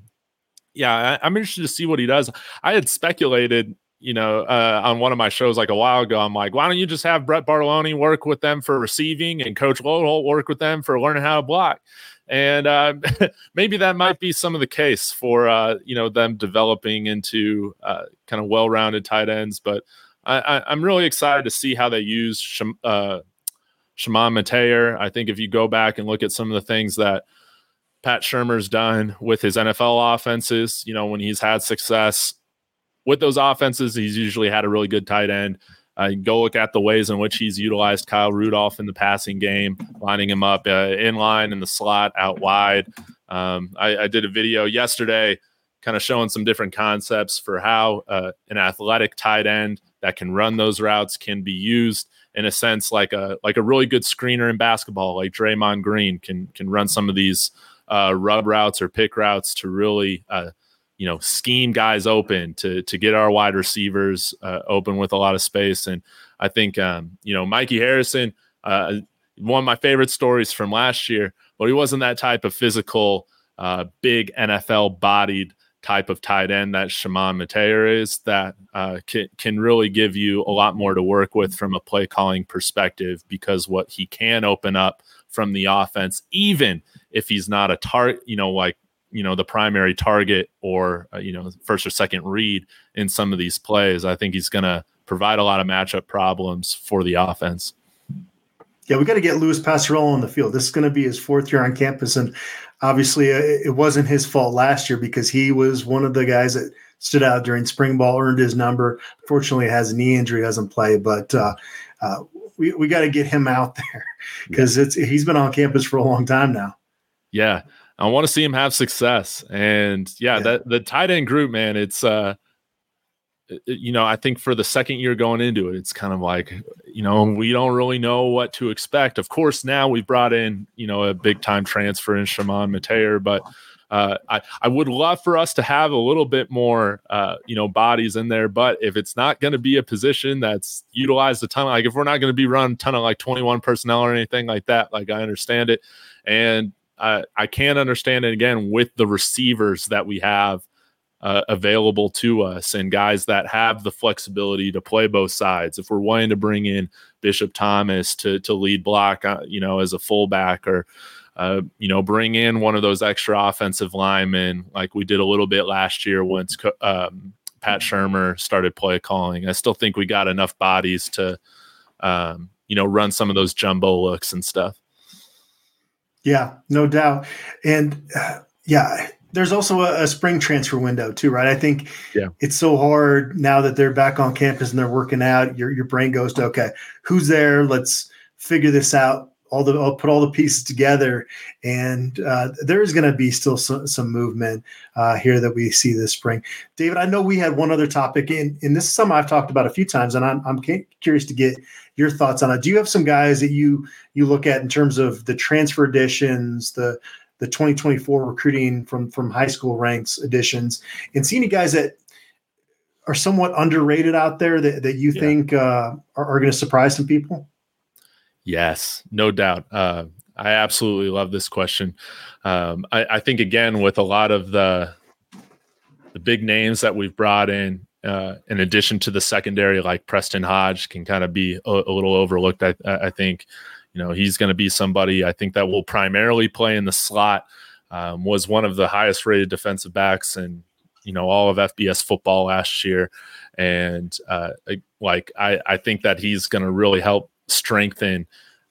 yeah, I, I'm interested to see what he does. I had speculated you know, uh, on one of my shows like a while ago, I'm like, why don't you just have Brett Bartoloni work with them for receiving and Coach Loadholt work with them for learning how to block? And uh, maybe that might be some of the case for uh, you know them developing into uh, kind of well-rounded tight ends. But I, am really excited to see how they use Shim, uh, Chamon Metayer. I think if you go back and look at some of the things that Pat Shurmur's done with his NFL offenses, you know, when he's had success with those offenses, he's usually had a really good tight end. Uh, go look at the ways in which he's utilized Kyle Rudolph in the passing game, lining him up uh, in line in the slot, out wide. Um, I, I, did a video yesterday, kind of showing some different concepts for how uh, an athletic tight end that can run those routes can be used in a sense like a like a really good screener in basketball, like Draymond Green can can run some of these uh, rub routes or pick routes to really uh, you know scheme guys open to to get our wide receivers uh, open with a lot of space. And i think um, you know mikey harrison uh, one of my favorite stories from last year but he wasn't that type of physical uh, big nfl bodied type of tight end that Chamon Metayer is that uh, can, can really give you a lot more to work with from a play calling perspective because what he can open up from the offense, even if he's not a target, you know, like you know the primary target or uh, you know first or second read in some of these plays. I think he's going to provide a lot of matchup problems for the offense.
Yeah, we got to get Louis Passarello on the field. This is going to be his fourth year on campus, and obviously uh, it wasn't his fault last year because he was one of the guys that stood out during spring ball, earned his number. Fortunately, has a knee injury, doesn't play, but uh, uh, we we got to get him out there because yeah. it's he's been on campus for a long time now.
Yeah, I want to see him have success. And yeah, yeah. that the tight end group, man, it's uh you know, I think for the second year going into it, it's kind of like, you know, we don't really know what to expect. Of course, now we've brought in, you know, a big time transfer in Chamon Metayer, but uh, I, I would love for us to have a little bit more, uh, you know, bodies in there. But if it's not going to be a position that's utilized a ton, like if we're not going to be run a ton of like 21 personnel or anything like that, like I understand it. And uh, I can't understand it again with the receivers that we have uh, available to us and guys that have the flexibility to play both sides. If we're wanting to bring in Bishop Thomas to to lead block, uh, you know, as a fullback or uh, you know, bring in one of those extra offensive linemen like we did a little bit last year once um, Pat Shurmur started play calling. I still think we got enough bodies to, um, you know, run some of those jumbo looks and stuff.
Yeah, no doubt. And uh, yeah, there's also a, a, spring transfer window too, right? I think
yeah.
it's so hard now that they're back on campus and they're working out. Your your brain goes to okay, who's there? Let's figure this out all the I'll put all the pieces together, and uh, there is going to be still some, some movement uh, here that we see this spring. David, I know we had one other topic, and, and this is something I've talked about a few times, and I'm, I'm curious to get your thoughts on it. Do you have some guys that you you look at in terms of the transfer additions, the the 2024 recruiting from from high school ranks additions, and see any guys that are somewhat underrated out there that, that you yeah. think uh, are, are going to surprise some people?
Yes, no doubt. Uh, I absolutely love this question. Um, I, I, think again with a lot of the the big names that we've brought in, uh, in addition to the secondary, like Preston Hodge, can kind of be a, a, little overlooked. I, I think, you know, he's going to be somebody I think that will primarily play in the slot. Um, was one of the highest rated defensive backs and you know all of FBS football last year, and uh, like I, I think that he's going to really help strengthen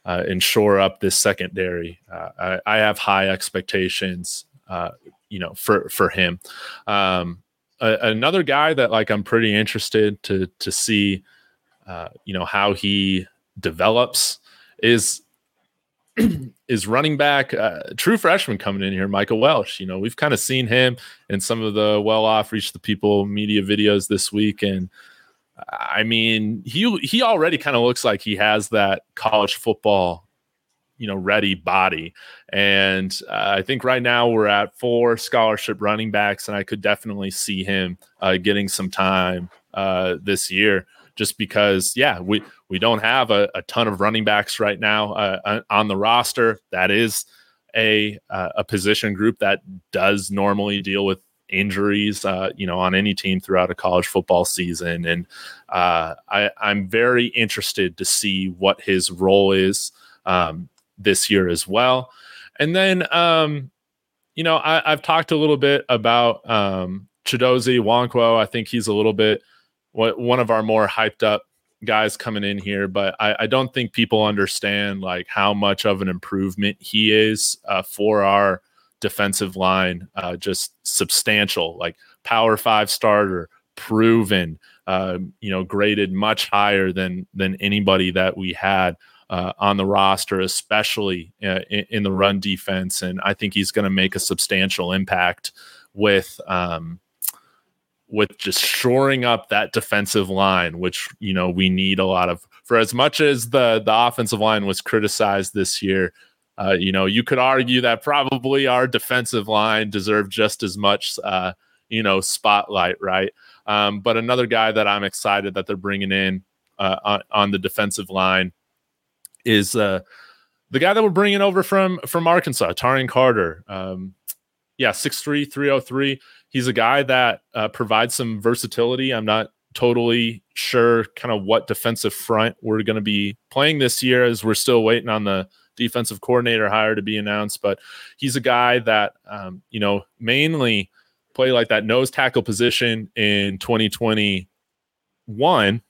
uh, and shore up this secondary. Uh, I, I, have high expectations, uh, you know, for for him. Um, a, another guy that like I'm pretty interested to to see, uh, you know, how he develops is is running back uh, true freshman coming in here michael welch you know we've kind of seen him in some of the well off reach the people media videos this week and I mean, he he already kind of looks like he has that college football, you know, ready body. And uh, I think right now we're at four scholarship running backs, and I could definitely see him uh, getting some time uh, this year, just because, yeah, we we don't have a, a ton of running backs right now uh, on the roster. That is a uh, a position group that does normally deal with injuries, uh, you know, on any team throughout a college football season. And uh, I, am very interested to see what his role is um, this year as well. And then, um, you know, I, have talked a little bit about um, Chidozie Nwankwo. I think he's a little bit one of our more hyped up guys coming in here, but I, I, don't think people understand like how much of an improvement he is uh, for our defensive line, uh, just substantial, like power five starter, proven, uh, you know, graded much higher than than anybody that we had uh, on the roster, especially uh, in, in, the run defense. And I think he's going to make a substantial impact with. Um, with just shoring up that defensive line, which you know we need a lot of. For as much as the the offensive line was criticized this year, uh, you know, you could argue that probably our defensive line deserved just as much, uh, you know, spotlight, right? Um, but another guy that I'm excited that they're bringing in uh, on, the defensive line is uh, the guy that we're bringing over from from Arkansas, Taurean Carter. Um, yeah, 6'3", 303. He's a guy that uh, provides some versatility. I'm not totally sure kind of what defensive front we're going to be playing this year as we're still waiting on the – defensive coordinator hire to be announced, but he's a guy that um, you know mainly play like that nose tackle position in 2021.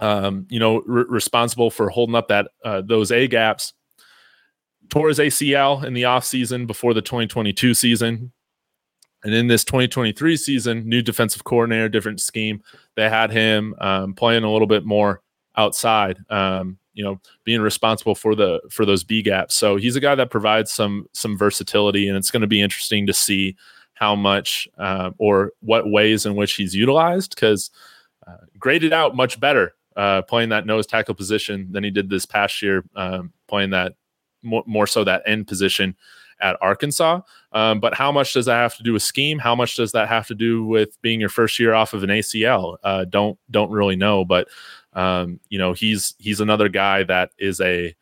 Um, you know, re- responsible for holding up that uh, those A gaps. Tore his ACL in the offseason before the 2022 season. And in this 2023 season, new defensive coordinator, different scheme, they had him um, playing a little bit more outside. Um, you know being responsible for the for those B gaps. So he's a guy that provides some some versatility, and it's going to be interesting to see how much uh, or what ways in which he's utilized because uh, graded out much better uh, playing that nose tackle position than he did this past year um, playing that more, more so that end position at Arkansas. Um, but how much does that have to do with scheme? How much does that have to do with being your first year off of an ACL? Uh, don't don't really know. But um, you know, he's he's another guy that is a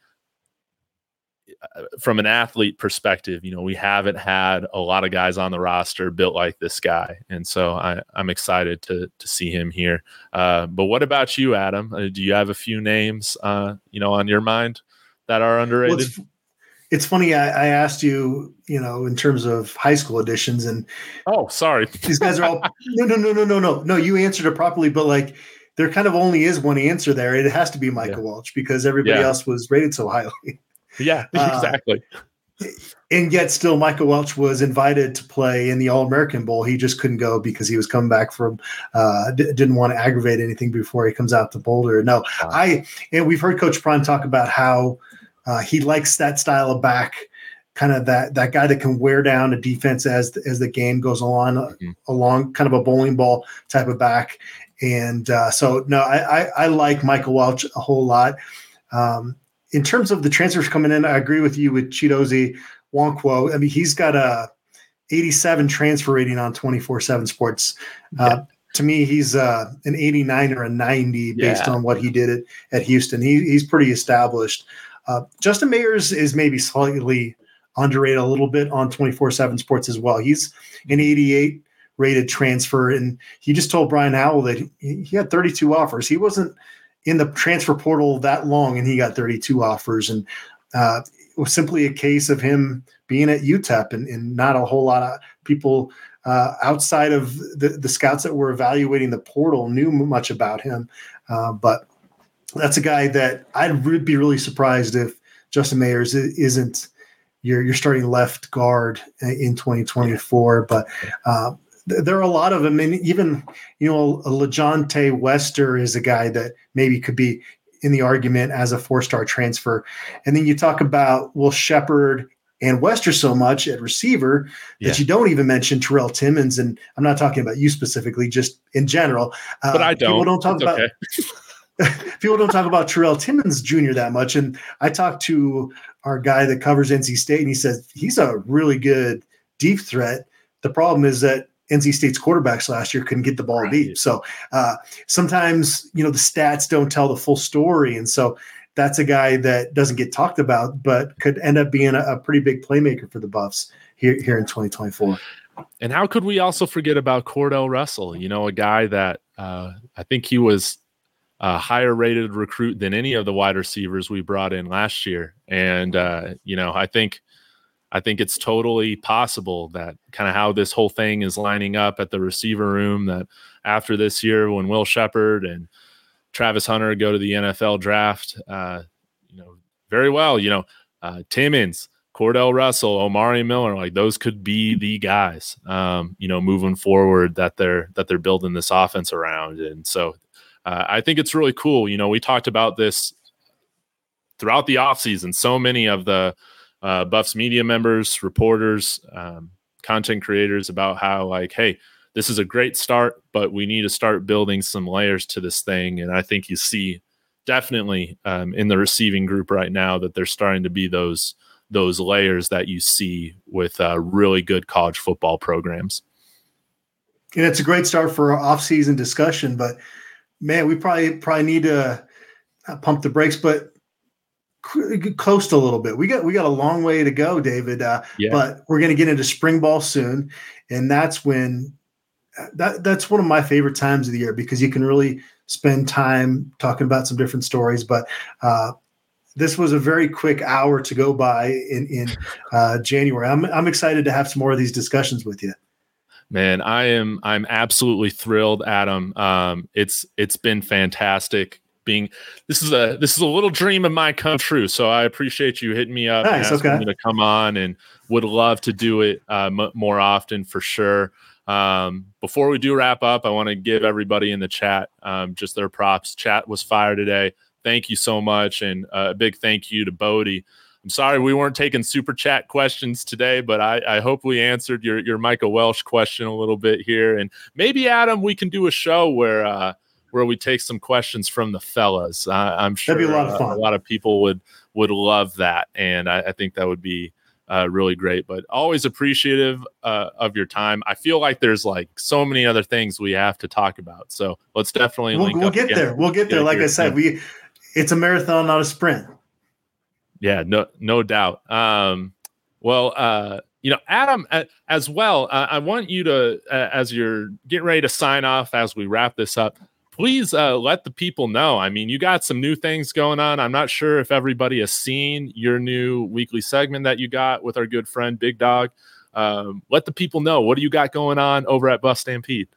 from an athlete perspective, you know, we haven't had a lot of guys on the roster built like this guy, and so I, am excited to to see him here. Uh, but what about you, Adam? Uh, do you have a few names, uh, you know, on your mind that are underrated? Well,
it's, it's, funny. I, I, asked you, you know, in terms of high school editions, and
oh, sorry,
these guys are all no, no, no, no, no, no, no. You answered it properly, but like there kind of only is one answer there. It has to be Michael yeah. Welch because everybody yeah. else was rated so highly.
Yeah, exactly.
Uh, and yet, still, Michael Welch was invited to play in the All American Bowl. He just couldn't go because he was coming back from, uh, d- didn't want to aggravate anything before he comes out to Boulder. No, wow. I, and we've heard Coach Prime talk about how uh, he likes that style of back kind of that that guy that can wear down a defense as as the game goes along mm-hmm. along kind of a bowling ball type of back and uh, so no I, I, I like Michael Welch a whole lot um, in terms of the transfers coming in, I agree with you with Chidozie Nwankwo. I mean, he's got a 87 transfer rating on 24 7 sports. Uh, yeah. To me, he's uh, an 89 or a 90 based yeah. on what he did at, at Houston. He, he's pretty established. Uh, Justin Mayers is maybe slightly underrated a little bit on 24 7 sports as well. He's an 88 rated transfer, and he just told Brian Howell that he, had 32 offers. He wasn't in the transfer portal that long, and he got 32 offers. And uh, it was simply a case of him being at UTEP and, and not a whole lot of people uh, outside of the, the scouts that were evaluating the portal knew much about him. Uh, but that's a guy that I'd be really surprised if Justin Mayers isn't your your starting left guard in 2024. But uh, there are a lot of them, and even you know, LaJohntay Wester is a guy that maybe could be in the argument as a four-star transfer. And then you talk about Will Sheppard and Wester so much at receiver yeah. that you don't even mention Terrell Timmons. And I'm not talking about you specifically, just in general.
Uh, but I don't.
People don't talk it's about. Okay. people don't talk about Terrell Timmons Jr. that much. And I talked to our guy that covers NC State, and he says he's a really good deep threat. The problem is that NC State's quarterbacks last year couldn't get the ball right. deep. So uh, sometimes you know the stats don't tell the full story, and so that's a guy that doesn't get talked about, but could end up being a, a pretty big playmaker for the Buffs here here in 2024.
And how could we also forget about Cordale Russell? You know, a guy that uh, I think he was a higher rated recruit than any of the wide receivers we brought in last year. And, uh, you know, I think I think it's totally possible that kind of how this whole thing is lining up at the receiver room that after this year, when Will Sheppard and Travis Hunter go to the NFL draft, uh, you know, very well, you know, uh, Timmons, Cordale Russell, Omari Miller, like those could be the guys, um, you know, moving forward that they're that they're building this offense around. And so uh, I think it's really cool. You know, we talked about this throughout the offseason. So many of the uh, Buffs media members, reporters, um, content creators about how like, hey, this is a great start, but we need to start building some layers to this thing. And I think you see definitely um, in the receiving group right now that there's starting to be those those layers that you see with uh, really good college football programs.
And it's a great start for off-season discussion, but man, we probably probably need to pump the brakes. But coast a little bit. We got we got a long way to go, David. Uh, yeah. But we're going to get into spring ball soon, and that's when that that's one of my favorite times of the year because you can really spend time talking about some different stories. But uh, this was a very quick hour to go by in in uh, January. I'm I'm excited to have some more of these discussions with you.
Man, I am I'm absolutely thrilled, Adam. Um, it's it's been fantastic being this is a this is a little dream of mine come true. So I appreciate you hitting me up nice, and asking okay. me to come on, and would love to do it uh, m- more often for sure. Um, before we do wrap up, I want to give everybody in the chat um, just their props. Chat was fire today. Thank you so much, and uh, a big thank you to Bodie. I'm sorry we weren't taking super chat questions today, but I, I hope we answered your your Michael Welch question a little bit here, and maybe Adam, we can do a show where. Uh, where we take some questions from the fellas. Uh, I'm sure
That'd be a lot of fun.
Uh, a lot of people would would love that, and I, I think that would be uh, really great. But always appreciative uh, of your time. I feel like there's like so many other things we have to talk about. So let's definitely
we'll, we'll get again. there. We'll get there. Like I said, we it's a marathon, not a sprint.
Yeah, no, no doubt. Um, well, uh, you know, Adam, as well, uh, I want you to, uh, as you're getting ready to sign off, as we wrap this up, please uh, let the people know. I mean, you got some new things going on. I'm not sure if everybody has seen your new weekly segment that you got with our good friend Big Dog. Um, let the people know what do you got going on over at Buff Stampede.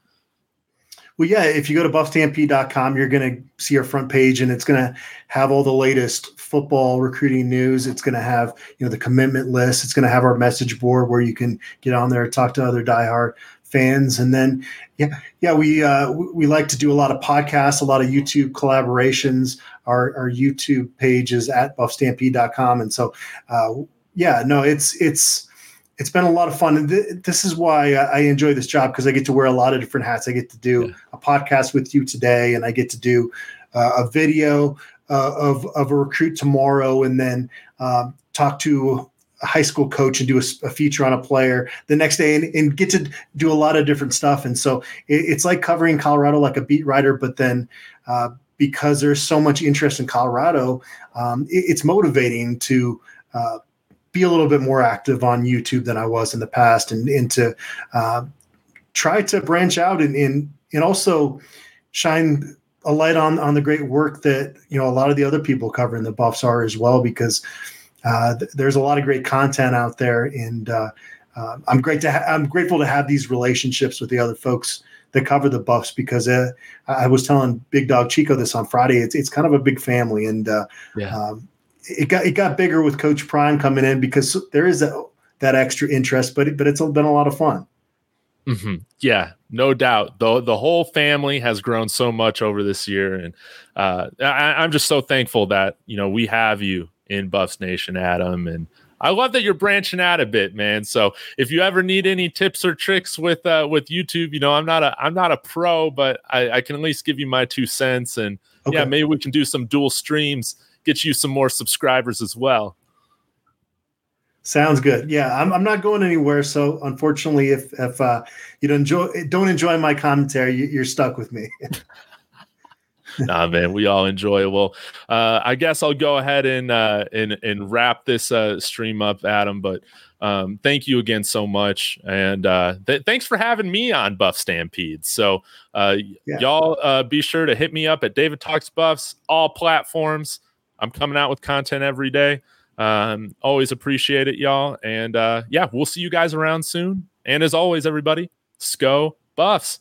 Well, yeah, if you go to buffstampede.com, you're going to see our front page and it's going to have all the latest football recruiting news. It's going to have, you know, the commitment list. It's going to have our message board where you can get on there, talk to other diehard fans. And then, yeah, yeah, we, uh, we like to do a lot of podcasts, a lot of YouTube collaborations. Our, our YouTube page is at buffstampede.com. And so, uh, yeah, no, it's, it's, it's been a lot of fun. And th- this is why I enjoy this job because I get to wear a lot of different hats. I get to do yeah. a podcast with you today, and I get to do uh, a video uh, of of a recruit tomorrow, and then um, talk to high school coach and do a, a, feature on a player the next day, and, and, get to do a lot of different stuff. And so it, it's like covering Colorado like a beat writer, but then. Uh, because there's so much interest in Colorado, um, it, it's motivating to uh, be a little bit more active on YouTube than I was in the past, and, and to uh, try to branch out and, and and also shine a light on on the great work that you know a lot of the other people covering the Buffs are as well, because uh, th- there's a lot of great content out there, and uh, uh, I'm great to ha- I'm grateful to have these relationships with the other folks that cover the Buffs because uh, I was telling Big Dog Chico this on Friday. It's it's kind of a big family, and uh, yeah. um, it got it got bigger with Coach Prime coming in because there is a, that extra interest, but it, but it's been a lot of fun.
Mm-hmm. Yeah, no doubt. the The whole family has grown so much over this year, and uh, I, am just so thankful that you know we have you in Buffs Nation, Adam, and I love that you're branching out a bit, man. So if you ever need any tips or tricks with uh, with YouTube, you know I'm not a I'm not a pro, but I, I can at least give you my two cents, and okay. yeah, maybe we can do some dual streams get you some more subscribers as well.
Sounds good. Yeah, I'm, I'm not going anywhere. So unfortunately, if if uh, you don't enjoy don't enjoy my commentary, you, are stuck with me.
nah, man, we all enjoy it. Well, uh, I guess I'll go ahead and uh, and and wrap this uh, stream up, Adam. But um, thank you again so much, and uh, th- thanks for having me on Buff Stampede. So uh, yeah. y'all uh, be sure to hit me up at David Talks Buffs all platforms. I'm coming out with content every day. Um, always appreciate it, y'all. And uh, yeah, we'll see you guys around soon. And as always, everybody, Sko Buffs.